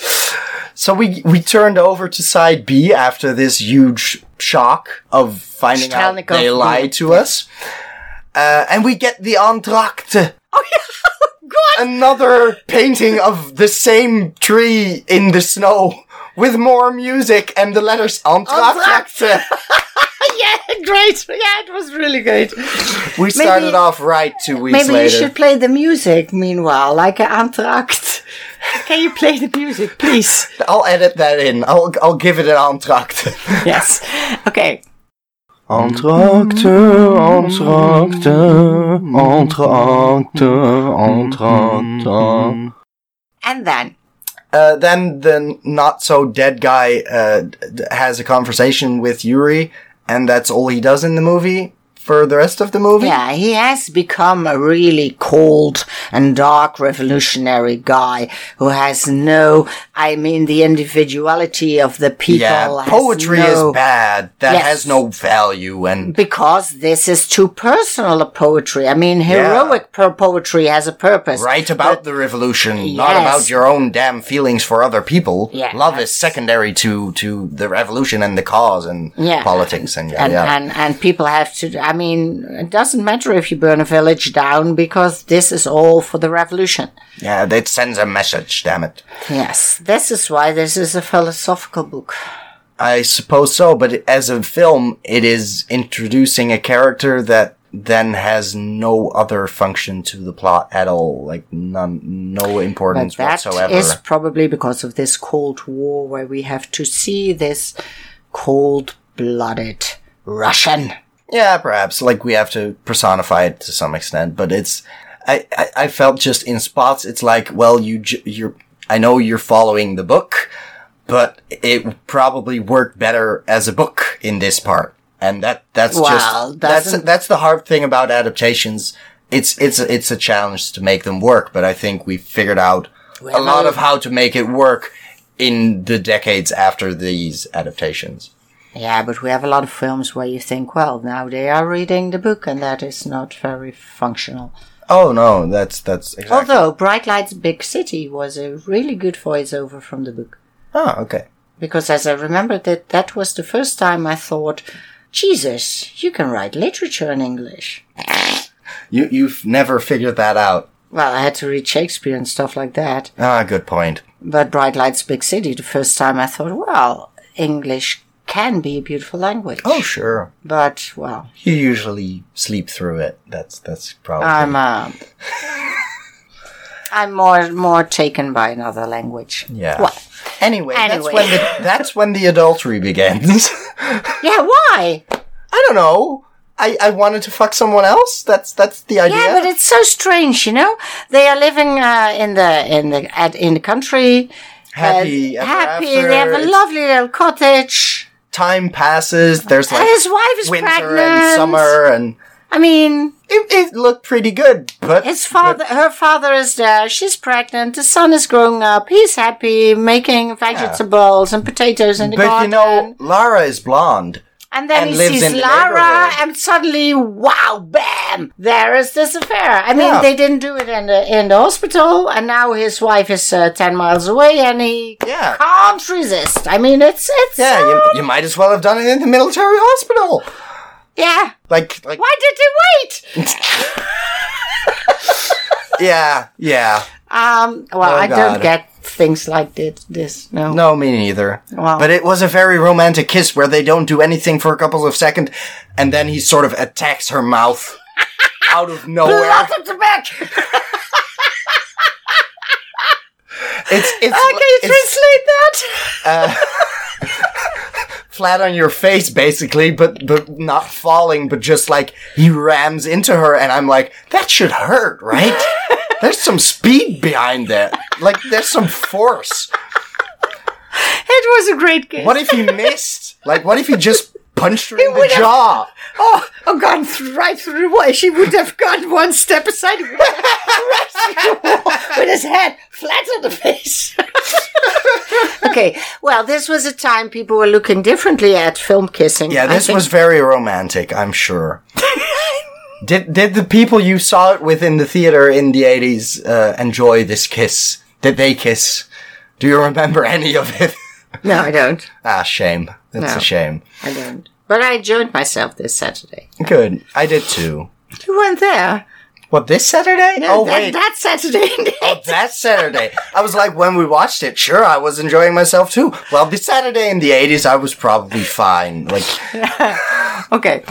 so we we turned over to side B after this huge shock of finding out they lied to us. Uh, and we get the entr'acte. Oh, yeah. God. Another painting of the same tree in the snow with more music and the letters entr'acte. yeah, great. Yeah, it was really great. we started off right two weeks Maybe later. you should play the music meanwhile, like an entr'acte. Can you play the music, please? I'll edit that in. I'll I'll give it an entr'acte. yes. Okay. Entracte, entracte, entracte, entracte. And then, Uh, then the not so dead guy uh, has a conversation with Yuri, and that's all he does in the movie for the rest of the movie. yeah, he has become a really cold and dark revolutionary guy who has no, I mean, the individuality of the people. Yeah, poetry no- is bad. That Yes. has no value, and Because this is too personal a poetry. I mean, heroic po- poetry has a purpose. write about the revolution, not about your own damn feelings for other people. Yeah, Love is secondary to to the revolution and the cause and Yeah. politics and yeah, and, yeah. and and people have to i mean it doesn't matter if you burn a village down because this is all for the revolution yeah, that sends a message. Damn it. yes this is why this is a philosophical book I suppose so, but as a film, it is introducing a character that then has no other function to the plot at all, like none, no but importance that whatsoever. is probably because of this cold war where we have to see this cold-blooded russian Yeah, perhaps. Like we have to personify it to some extent, but it's. I, I, I felt just in spots. It's like, well, you j- you're. I know you're following the book, but it probably worked better as a book in this part, and that that's Well, just that's doesn't- that's the hard thing about adaptations. It's it's a, it's a challenge to make them work, but I think we figured out a lot of how to make it work in the decades after these adaptations. Yeah but we have a lot of films where you think well now they are reading the book and that is not very functional Oh no, that's that's exactly. although bright lights big city was a really good voiceover from the book oh, okay. because as I remember that that was the first time I thought, Jesus, you can write literature in English. You you've never figured that out. Well, I had to read Shakespeare and stuff like that. Ah, good point. But Bright Lights Big City, the first time I thought, well, English can be a beautiful language. Oh, sure. But, well, You usually sleep through it. That's that's probably. I'm, uh, I'm more, more taken by another language. yeah. Well, Anyway, Anyway. that's when the that's when the adultery begins. yeah, why? I don't know. I, I wanted to fuck someone else. That's that's the idea. Yeah, but it's so strange, you know. They are living uh, in the in the at, in the country, happy, uh, happy. after. They have a lovely little cottage. Time passes. There's like and his wife is winter pregnant. and summer, and I mean, it, it looked pretty good. But his father, her father is there. She's pregnant. The son is growing up. He's happy, making vegetables and potatoes in the but garden. you know, Lara is blonde. And then and he sees the Lara, and suddenly, wow, bam! There is this affair. I mean, Yeah. they didn't do it in the in the hospital, and now his wife is uh, ten miles away, and he Yeah. can't resist. I mean, it's it's Yeah, uh, you, you might as well have done it in the military hospital. yeah. Like, like, Why did they wait? yeah, yeah. Um, well, Oh, I God. don't get things like this. This no. No, me neither. Wow. But it was a very romantic kiss where they don't do anything for a couple of seconds, and then he sort of attacks her mouth out of nowhere. Blood at the back. It's it's Oh, can you translate that? Uh, flat on your face basically, but but not falling, but just like he rams into her, and I'm like, that should hurt, right? there's some speed behind that. Like there's some force. It was a great game. What if he missed? Like what if he just punched her in the have- jaw? Oh, oh, gone th- right through the wall. She would have gone one step aside he would have right through the wall with his head flat on the face. okay, well, this was a time people were looking differently at film kissing. Yeah, this was very romantic, I'm sure. did did the people you saw it with in the theater in the eighties uh, enjoy this kiss? Did they kiss? Do you remember any of it? No, I don't. ah, shame. That's No. a shame. I don't. But I enjoyed myself this Saturday. Good. I did too. You weren't there. What this Saturday? oh that, wait, that Saturday. oh that Saturday. I was like, when we watched it, sure, I was enjoying myself too. Well, this Saturday in the eighties, I was probably fine. Like, okay.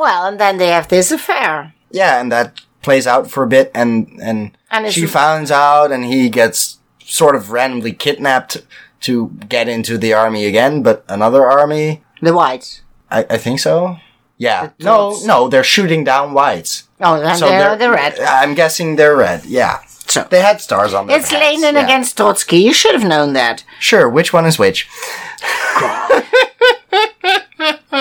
Well, and then they have this affair. yeah, and that plays out for a bit, and and, And she finds out, and he gets sort of randomly kidnapped to get into the army again, but another army. The whites. I, I think so. Yeah. No, no, they're shooting down whites. Oh, then they're, they're red. I'm guessing they're red. Yeah. So- they had stars on their It's hats, Lenin yeah. against Trotsky. You should have known that. Sure, which one is which?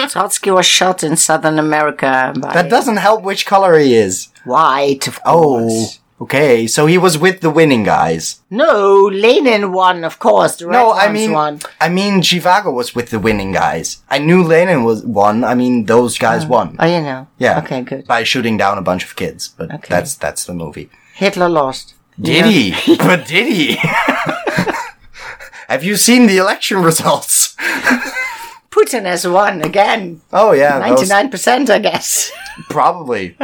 Trotsky was shot in Southern America by That doesn't help which color he is. white, of Oh, okay. So he was with the winning guys. No, Lenin won, of course. The No, I mean, won. I mean, Zhivago was with the winning guys. I knew Lenin was won. I mean, those guys oh. won. Oh, you know. Yeah. Okay, good. By shooting down a bunch of kids, but Okay. that's that's the movie. Hitler lost. Did he? but did he? Have you seen the election results? Putin has won again. Oh yeah, Ninety-nine percent, I guess. Probably.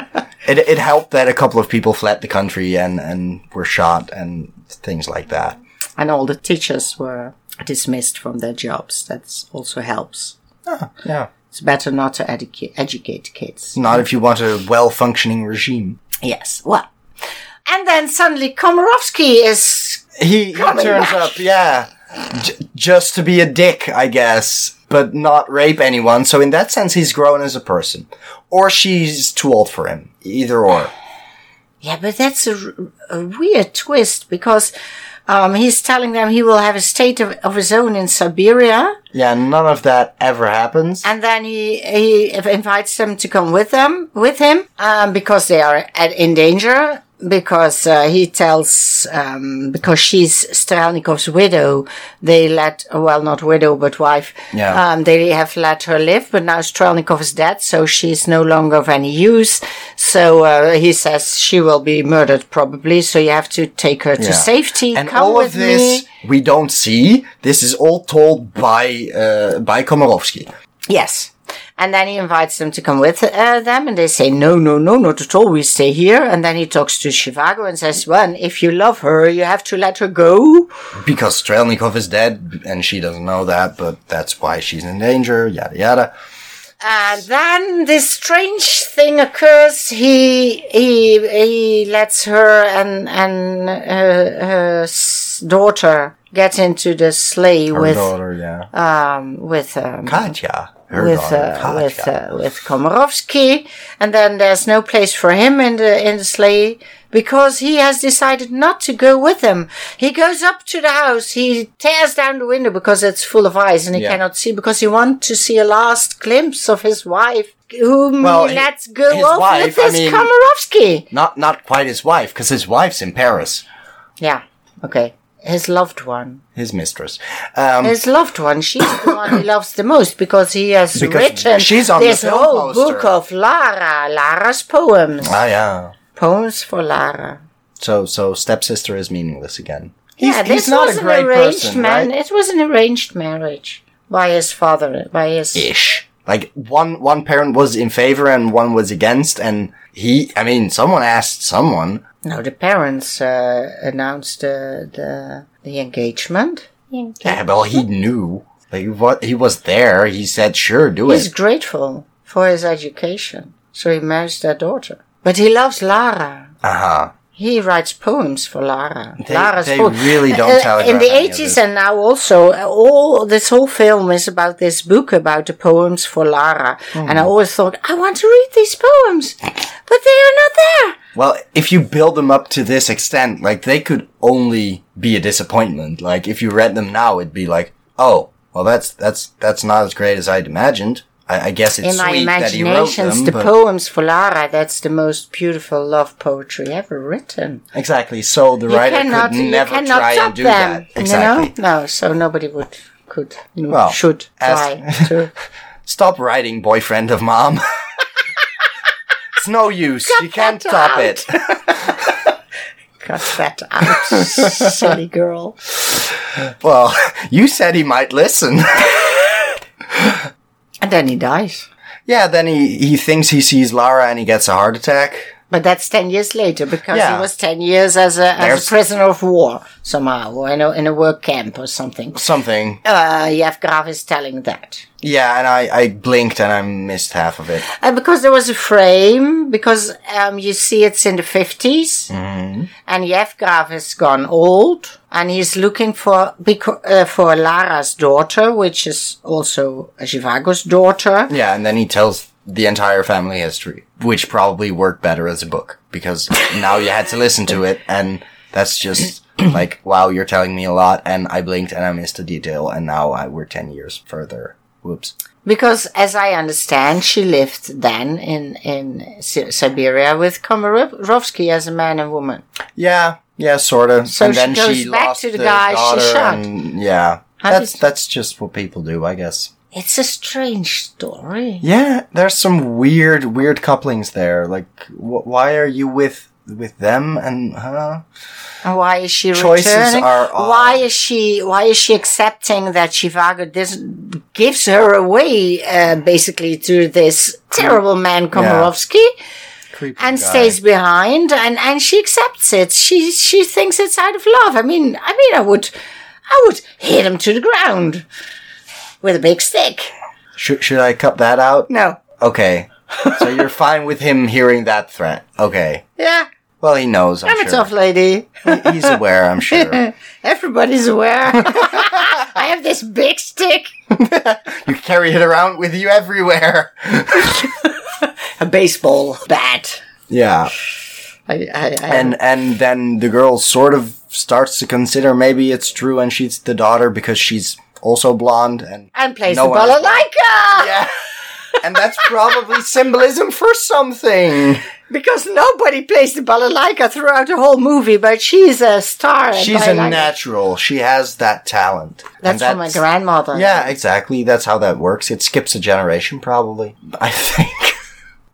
it it helped that a couple of people fled the country and and were shot and things like that. and all the teachers were dismissed from their jobs. That also helps. Ah, yeah. It's better not to educate educate kids. Not if you want a well functioning regime. Yes. Well, and then suddenly Komarovsky is He, he turns back. up, yeah, j- just to be a dick, I guess, but not rape anyone. So in that sense, he's grown as a person, or she's too old for him. Either or. Yeah, but that's a, a weird twist because um, he's telling them he will have a state of, of his own in Siberia, Yeah, none of that ever happens. and then he he invites them to come with them with him um, because they are at, in danger. Because uh, he tells, um, because she's Strelnikov's widow, they let, well, not widow, but wife, Yeah. um, they have let her live, but now Strelnikov is dead, so she's no longer of any use. So uh, he says she will be murdered probably, so you have to take her to Yeah. safety. and all of this me. we don't see. This is all told by uh, by Komarovsky. Yes. And then he invites them to come with uh, them, and they say, no, no, no, not at all, we stay here. And then he talks to Zhivago and says, well, if you love her, you have to let her go. Because Strelnikov is dead, and she doesn't know that, but that's why she's in danger, yada yada. And then this strange thing occurs. He he he lets her and and uh, her daughter get into the sleigh Her with daughter, yeah. um with um, Katya. Her with daughter, uh, with uh, with Komarovsky, and then there's no place for him in the in the sleigh because he has decided not to go with them. He goes up to the house. He tears down the window because it's full of ice and he Yeah. cannot see because he wants to see a last glimpse of his wife, whom Well, he lets go his off wife, with I mean- Komarovsky. Not not quite his wife, because his wife's in Paris. Yeah, okay, his loved one. His mistress. Um, His loved one, she's the one he loves the most because he has Because written she's on this whole poster. book of Lara, Lara's poems. ah, yeah. Poems for Lara. So so stepsister is meaningless again. yeah, He's- this he's not was a an great arranged person, man. right? It was an arranged marriage by his father, by his. Ish. Like one one parent was in favor and one was against, and he. I mean, someone asked someone. No, the parents uh, announced uh, the the engagement. Yeah, well, he knew. Like what he was there. He said, "Sure, do He's it." He's grateful for his education, so he marries their daughter. But he loves Lara. Uh huh. He writes poems for Lara. They- Lara's they poem- really don't Uh, telegraph In the eighties and now also, uh, all this whole film is about this book about the poems for Lara. Hmm. And I always thought, I want to read these poems, but they are not there. Well, if you build them up to this extent, like they could only be a disappointment. Like if you read them now, it'd be like, oh, well, that's that's that's not as great as I'd imagined. I, I guess it's In my sweet that he wrote imaginations, them, the poems for Lara, that's the most beautiful love poetry ever written. exactly. So the You writer cannot, could never try and do them. that. Exactly. Know? No, so nobody would, could, Well, should try to. Stop writing, boyfriend of mom. it's no use. you can't stop out. it. Cut that out, silly girl. well, you said he might listen. And then he dies. yeah, then he, he thinks he sees Lara and he gets a heart attack. But that's 10 years later because Yeah. he was 10 years as a, as a prisoner of war somehow, or in a, in a work camp or something. Something. Uh, Yevgraf is telling that. Yeah, and I, I blinked and I missed half of it. Uh, because there was a frame, because um, you see it's in the 50s, and Yevgraf has gone old, and he's looking for beco- uh, for Lara's daughter, which is also Zhivago's daughter. Yeah, and then he tells the entire family history, which probably worked better as a book because now you had to listen to it, and that's just like, wow, you're telling me a lot, and I blinked and I missed a detail, and now I, we're 10 years further. Whoops. Because, as I understand, she lived then in in Si- Siberia with Komarovsky as a man and woman. Yeah, yeah, sorta. So and she then goes she back lost to the guy she shot. And, yeah, How that's that's just what people do, I guess. It's a strange story. Yeah, there's some weird, weird couplings there. Like, wh- why are you with with them? And huh? Why is she Choices returning? are odd. why is she? Why is she accepting that Zhivago doesn't gives her away, uh, basically, to this terrible man Komarovsky, Creepy and guy. stays behind, and and she accepts it. She she thinks it's out of love. I mean, I mean, I would, I would hit him to the ground with a big stick. Should should I cut that out? No, Okay. so you're fine with him hearing that threat? Okay. yeah, Well, he knows. I'm, I'm a tough lady. He's aware. I'm sure. Everybody's aware. I have this big stick. you carry it around with you everywhere. a baseball bat. Yeah. I, I, I And and then the girl sort of starts to consider maybe it's true, and she's the daughter because she's also blonde and and plays no the one- balalaika yeah. And that's probably symbolism for something. because nobody plays the balalaika throughout the whole movie, but she's a star. She's a natural. She has that talent. And That's from my grandmother. Yeah, exactly. That's how that works. It skips a generation, probably. I think.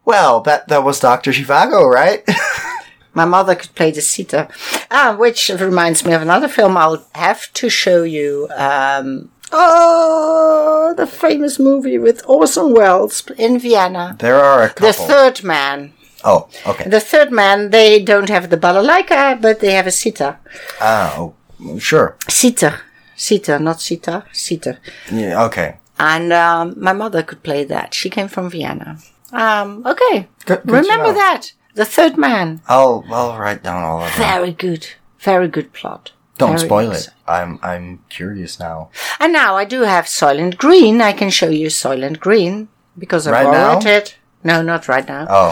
Well, that that was Doctor Zhivago, right? My mother could play the sitar. Ah, which reminds me of another film I'll have to show you um, Oh, the famous movie with Orson Welles in Vienna. There are a couple. The third man. oh, okay. The third man, they don't have the balalaika, but they have a sitar. ah, oh, sure. Sitar. Sitar, not sitar. Sitar. Yeah, okay. And um, my mother could play that. She came from Vienna. Um, okay. Good- good Remember know. that. The third man. I'll I'll write down all of that. Very good. Very good plot. Don't Very spoil it. I'm I'm curious now. And now I do have Soylent Green. I can show you Soylent Green because I Right borrowed now? it. No, not right now. Oh,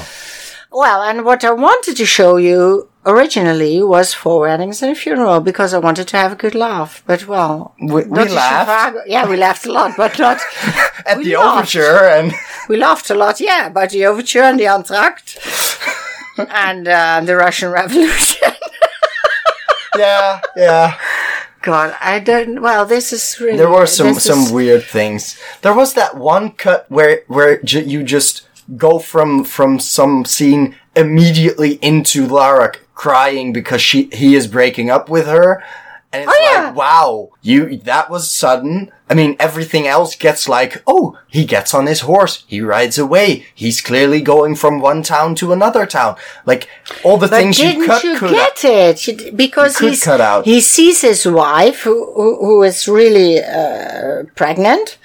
Well, and what I wanted to show you originally was Four Weddings and a Funeral because I wanted to have a good laugh. But well, We- we laughed. Zhivago- yeah, we laughed a lot, but not. at the laughed. overture and We laughed a lot, yeah, about the overture and the entr'acte and uh, the Russian Revolution. Yeah, yeah. God, I don't. Well, this is really. There were some some is- weird things. There was that one cut where where j- you just go from from some scene immediately into Lara crying because she he is breaking up with her. And it's Oh, yeah. like, wow, you, that was sudden. I mean, everything else gets like, oh, he gets on his horse, he rides away, he's clearly going from one town to another town. Like, all the But things you cut you could get it? You d- because he's, cut out. he sees his wife, who, who, who is really uh, pregnant,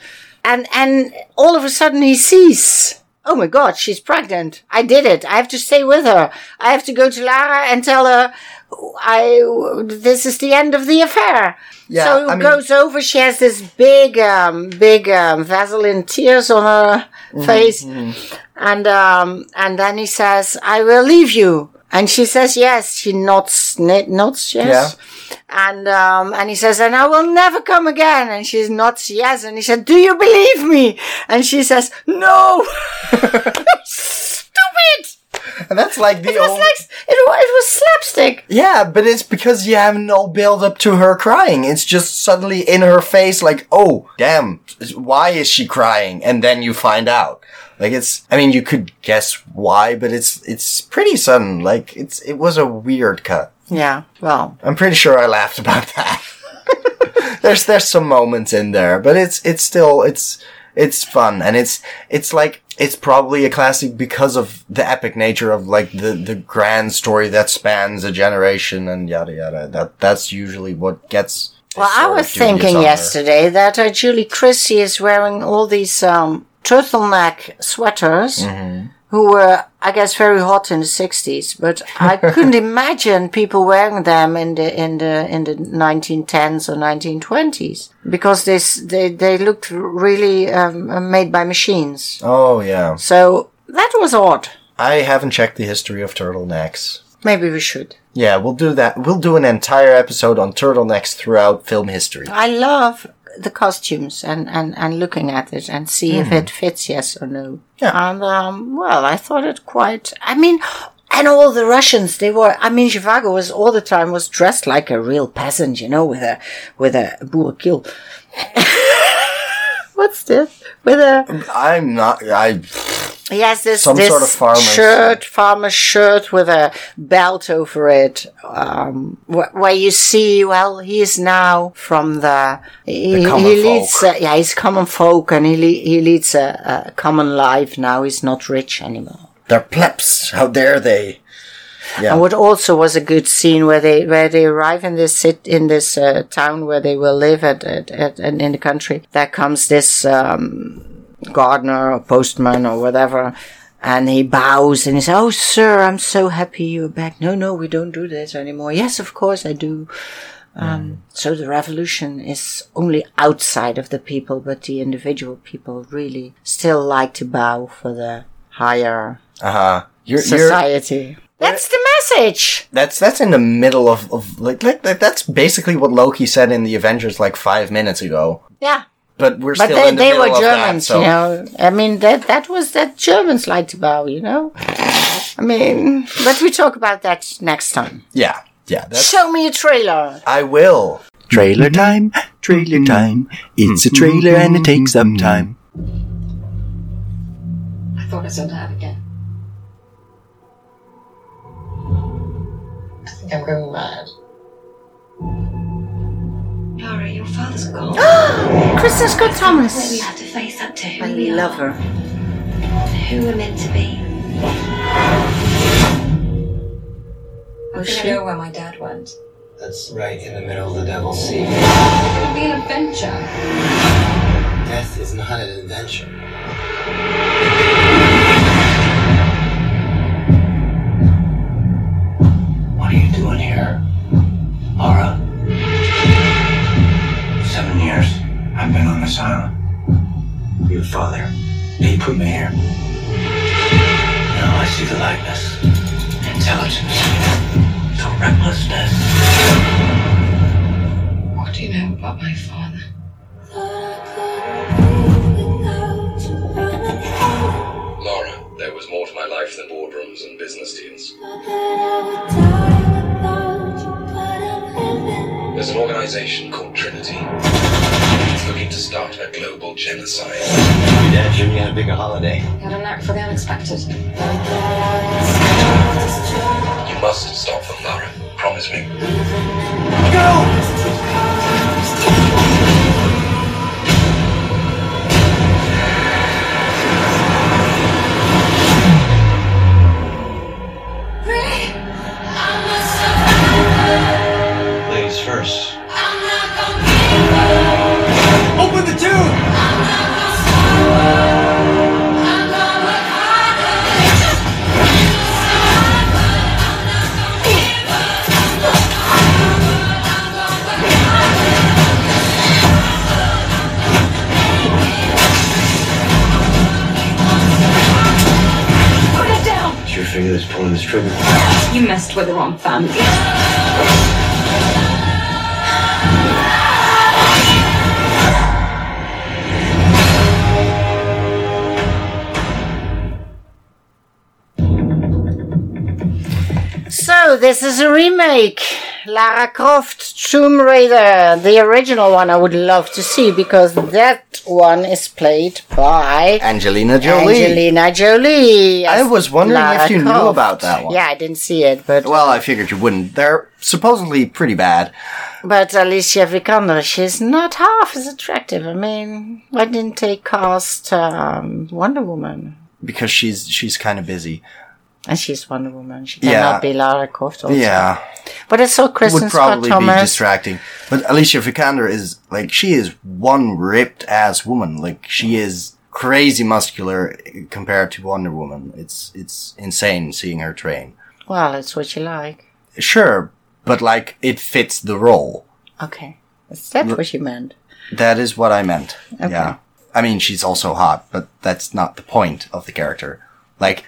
and and all of a sudden he sees. Oh my God, she's pregnant! I did it. I have to stay with her. I have to go to Lara and tell her, I this is the end of the affair. Yeah, so I mean- goes over. She has this big, um, big um, Vaseline tears on her Mm-hmm, face, and um, and then he says, "I will leave you." And she says, "Yes." She nods, nods, yes. And um, and he says, "And I will never come again." And she nods, yes. And he said, "Do you believe me?" And she says, "No." Stupid. And that's like the It was old. like it, wa- it was slapstick. Yeah, but it's because you have no build up to her crying. It's just suddenly in her face, like, oh, damn, why is she crying? And then you find out. Like it's, I mean, you could guess why, but it's, it's pretty sudden. Like it's, it was a weird cut. Yeah. Well, I'm pretty sure I laughed about that. there's, there's some moments in there, but it's, it's still, it's, it's fun and it's, it's like, it's probably a classic because of the epic nature of like the, the grand story that spans a generation and yada yada. That, that's usually what gets. Well, I was thinking honor. yesterday that uh, Julie Christie is wearing all these um, turtleneck sweaters, Mm-hmm. Who were, I guess, very hot in the '60s. But I couldn't imagine people wearing them in the in the in the 1910s or 1920s because they they they looked really um, made by machines. Oh yeah. So that was odd. I haven't checked the history of turtlenecks. Maybe we should. Yeah, we'll do that. We'll do an entire episode on turtlenecks throughout film history. I love the costumes and, and, and looking at it and see if Mm-hmm. it fits, yes or no. Yeah. And, um, well, I thought it quite, I mean, and all the Russians, they were, I mean, Zhivago was all the time was dressed like a real peasant, you know, with a, with a burkil. What's this? With a, I'm not. I. he has this, Some this sort of farmer's- shirt, farmer's shirt with a belt over it, um, wh- where you see, well, he is now from the, he, common he leads, folk. uh, yeah, he's common folk and he, le- he leads a, a common life now. He's not rich anymore. They're plebs. How dare they? Yeah. And what also was a good scene where they where they arrive in this sit in this uh, town where they will live at, at, at and in the country. There comes this um, gardener or postman or whatever, and he bows and he says, "Oh, sir, I'm so happy you're back." No, no, we don't do this anymore. Yes, of course I do. Um, So the revolution is only outside of the people, but the individual people really still like to bow for the higher Uh huh. You're, you're, society. That's the message. that's that's in the middle of, of like like that's basically what Loki said in the Avengers like five minutes ago. Yeah. But we're But still they, in the they middle were of Germans, that, so you know. I mean, that that was that Germans like to bow, you know. I mean, but we talk about that next time. yeah, yeah. That's, Show me a trailer. I will. Trailer time, trailer time. It's a trailer and it takes up time. I thought I said that again. I think I'm going mad. Laura, your father's gone. Kristin Scott we Thomas. have to face up to who I we love are, her. who we're meant to be. Oh, I think I know where my dad went. That's right in the middle of the Devil's Sea. It would be an adventure. Death is not an adventure. Father, he put me here. Now I see the likeness, intelligence, the recklessness. What do you know about my father? Laura, there was more to my life than boardrooms and business deals. There's an organization called Trinity. It's looking to start a global genocide. Your dad Jimmy had a bigger holiday. Got a knack for the unexpected. You must stop them, Lara. Promise me. Ladies down! Finger that's pulling this trigger. You messed with the wrong family. So this is a remake. Lara Croft Tomb Raider. The original one I would love to see because that one is played by Angelina Jolie. Angelina Jolie. I was wondering Lara if you knew about that one. Yeah, I didn't see it, but Well, I figured you wouldn't. They're supposedly pretty bad. but Alicia Vikander, she's not half as attractive. I mean, why didn't they cast um, Wonder Woman? because she's she's kind of busy. And she's Wonder Woman. She Yeah. cannot be Lara Croft. Also. Yeah, But I saw Kristin would Scott probably be Thomas. distracting. But Alicia Vikander is like she is one ripped ass woman. Like she is crazy muscular compared to Wonder Woman. It's it's insane seeing her train. Well, it's what you like. Sure, but like it fits the role. Okay. Is that what you meant? That is what I meant. Okay. Yeah. I mean, she's also hot, but that's not the point of the character. Like,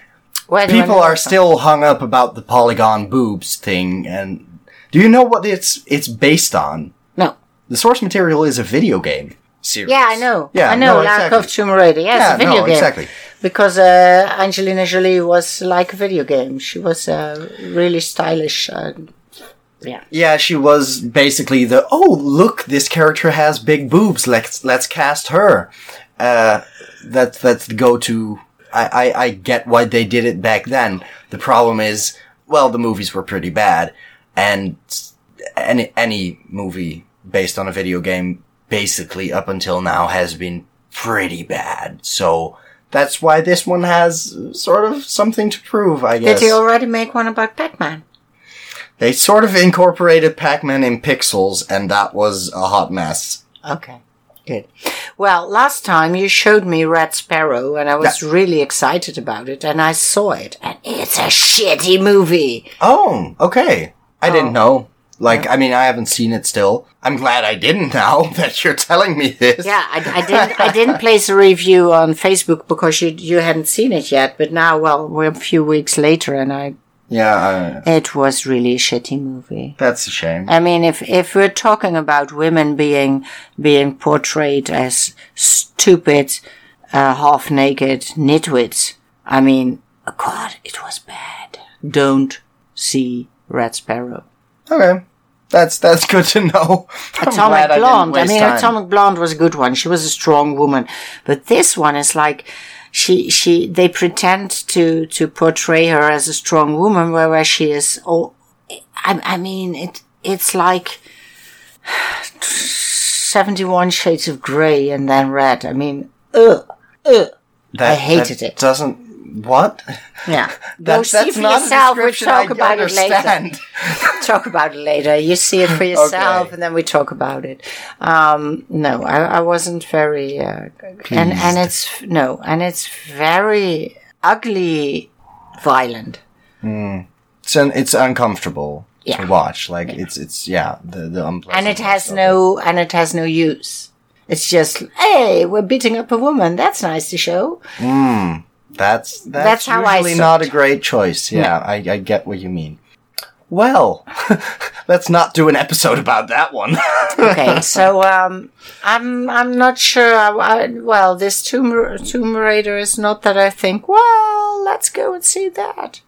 Why do I people know are that? still hung up about the polygon boobs thing, and do you know what it's it's based on? No. The source material is a video game series. Yeah, I know. Yeah, I know. no, Lara exactly. Tomb Raider. Yeah, Yeah, it's a video no, game. exactly. Because uh, Angelina Jolie was like a video game. She was uh, really stylish. Uh, yeah. Yeah, she was basically the oh look, this character has big boobs. Let's let's cast her. Uh, that that's the go to. I, I I get why they did it back then. The problem is, well, the movies were pretty bad, and any any movie based on a video game, basically up until now, has been pretty bad. So that's why this one has sort of something to prove. I guess Did they already make one about Pac-Man? they sort of incorporated Pac-Man in pixels, and that was a hot mess. Okay. Good. Well, last time you showed me Red Sparrow and I was really excited about it and I saw it and it's a shitty movie. Oh, okay. I Oh. didn't know. Like, I mean, I haven't seen it still. I'm glad I didn't now that you're telling me this. Yeah, I, I didn't. I didn't place a review on Facebook because you you hadn't seen it yet. But now, well, we're a few weeks later, and I Yeah, uh, it was really a shitty movie. that's a shame. I mean, if if we're talking about women being being portrayed as stupid, uh, half naked nitwits, I mean, oh God, it was bad. Don't see Red Sparrow. Okay. That's, that's good to know. I'm Atomic glad I Blonde. I, mean, time. Atomic Blonde was a good one. She was a strong woman, but this one is like she she they pretend to to portray her as a strong woman, whereas she is. Oh, I, I mean, it it's like 71 Shades of Grey and then Red. I mean, ugh, ugh. That, I hated it. Doesn't what? Yeah. That- Go see for yourself. We'll talk I about it later. talk about it later. You see it for yourself, Okay. and then we talk about it. Um, no, I, I wasn't very, uh, and and it's no, and it's very ugly, violent. It's un, it's uncomfortable Yeah. to watch. Like it's it's yeah the the and it has of no and it has no use. It's just, hey, we're beating up a woman. That's nice to show. That's that's, That's how usually not a great choice. Yeah, I, I get what you mean. Well, let's not do an episode about that one. Okay, so um, I'm I'm not sure. I, I, well, this Tomb Tomb Raider is not that I think. Well, let's go and see that.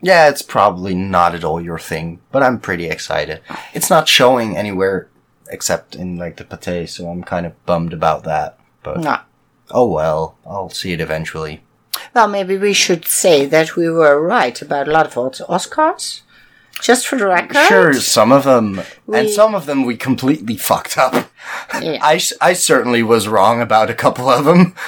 yeah, it's probably not at all your thing, but I'm pretty excited. It's not showing anywhere except in like the Pathé, so I'm kind of bummed about that. But No. oh well, I'll see it eventually. Well, maybe we should say that we were right about a lot of Oscars. Just for the record. Sure, some of them, and some of them we completely fucked up. Yeah. I, I certainly was wrong about a couple of them.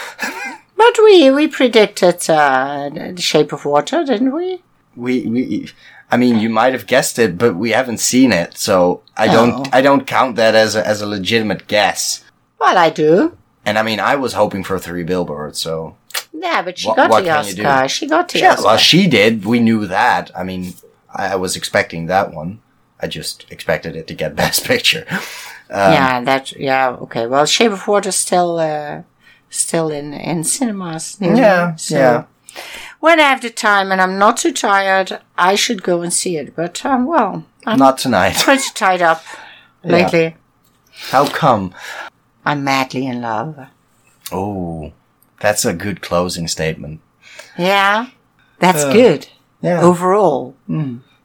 But we we predicted uh, the Shape of Water, didn't we? We, we, I mean, you might have guessed it, but we haven't seen it, so I Oh. don't, I don't count that as a, as a legitimate guess. Well, I do. And I mean, I was hoping for three billboards, so Yeah, but she What- got what the you? Oscar. She got the yeah. Oscar. Well, she did. We knew that. I mean, I, was expecting that one. I just expected it to get Best Picture. yeah, that. Yeah, okay. Well, Shape of Water still uh, still in in cinemas. me, Yeah, so yeah. When I have the time and I'm not too tired, I should go and see it. But um, well, I'm Not tonight. pretty tied up lately. How come? I'm madly in love. Oh, that's a good closing statement. Yeah, that's Uh, good Yeah. overall.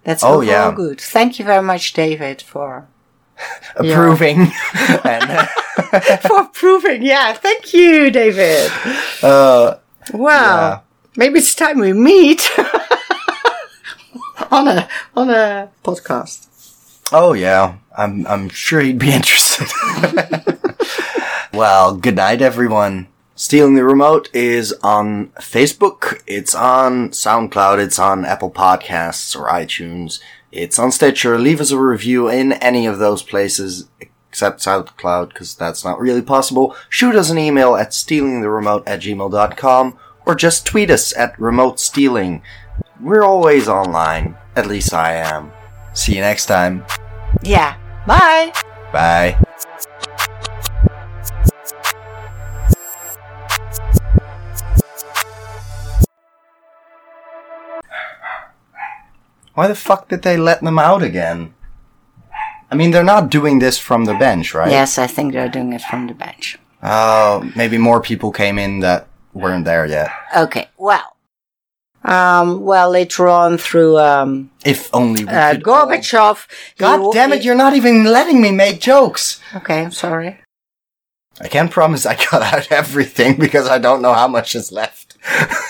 That's Oh, overall yeah. good. Thank you very much, David, for Approving. and, uh, for approving. Yeah, thank you, David. uh, Well, Yeah. maybe it's time we meet on a on a podcast. oh yeah, I'm, I'm sure he'd be interested. well, good night, everyone. Stealing the Remote is on Facebook, it's on SoundCloud, it's on Apple Podcasts or iTunes, it's on Stitcher. Leave us a review in any of those places except SoundCloud because that's not really possible. Shoot us an email at stealingtheremote at gmail.com or just tweet us at remote stealing. We're always online. At least I am. See you next time. Yeah. Bye. Bye. Why the fuck did they let them out again? I mean, they're not doing this from the bench, right? Yes, I think they're doing it from the bench. Oh, maybe more people came in that weren't there yet. Okay. Well. Um. Well, later on through um If only we uh, Gorbachev. God damn it, you're not even letting me make jokes. Okay. I'm sorry. I can't promise I cut out everything because I don't know how much is left.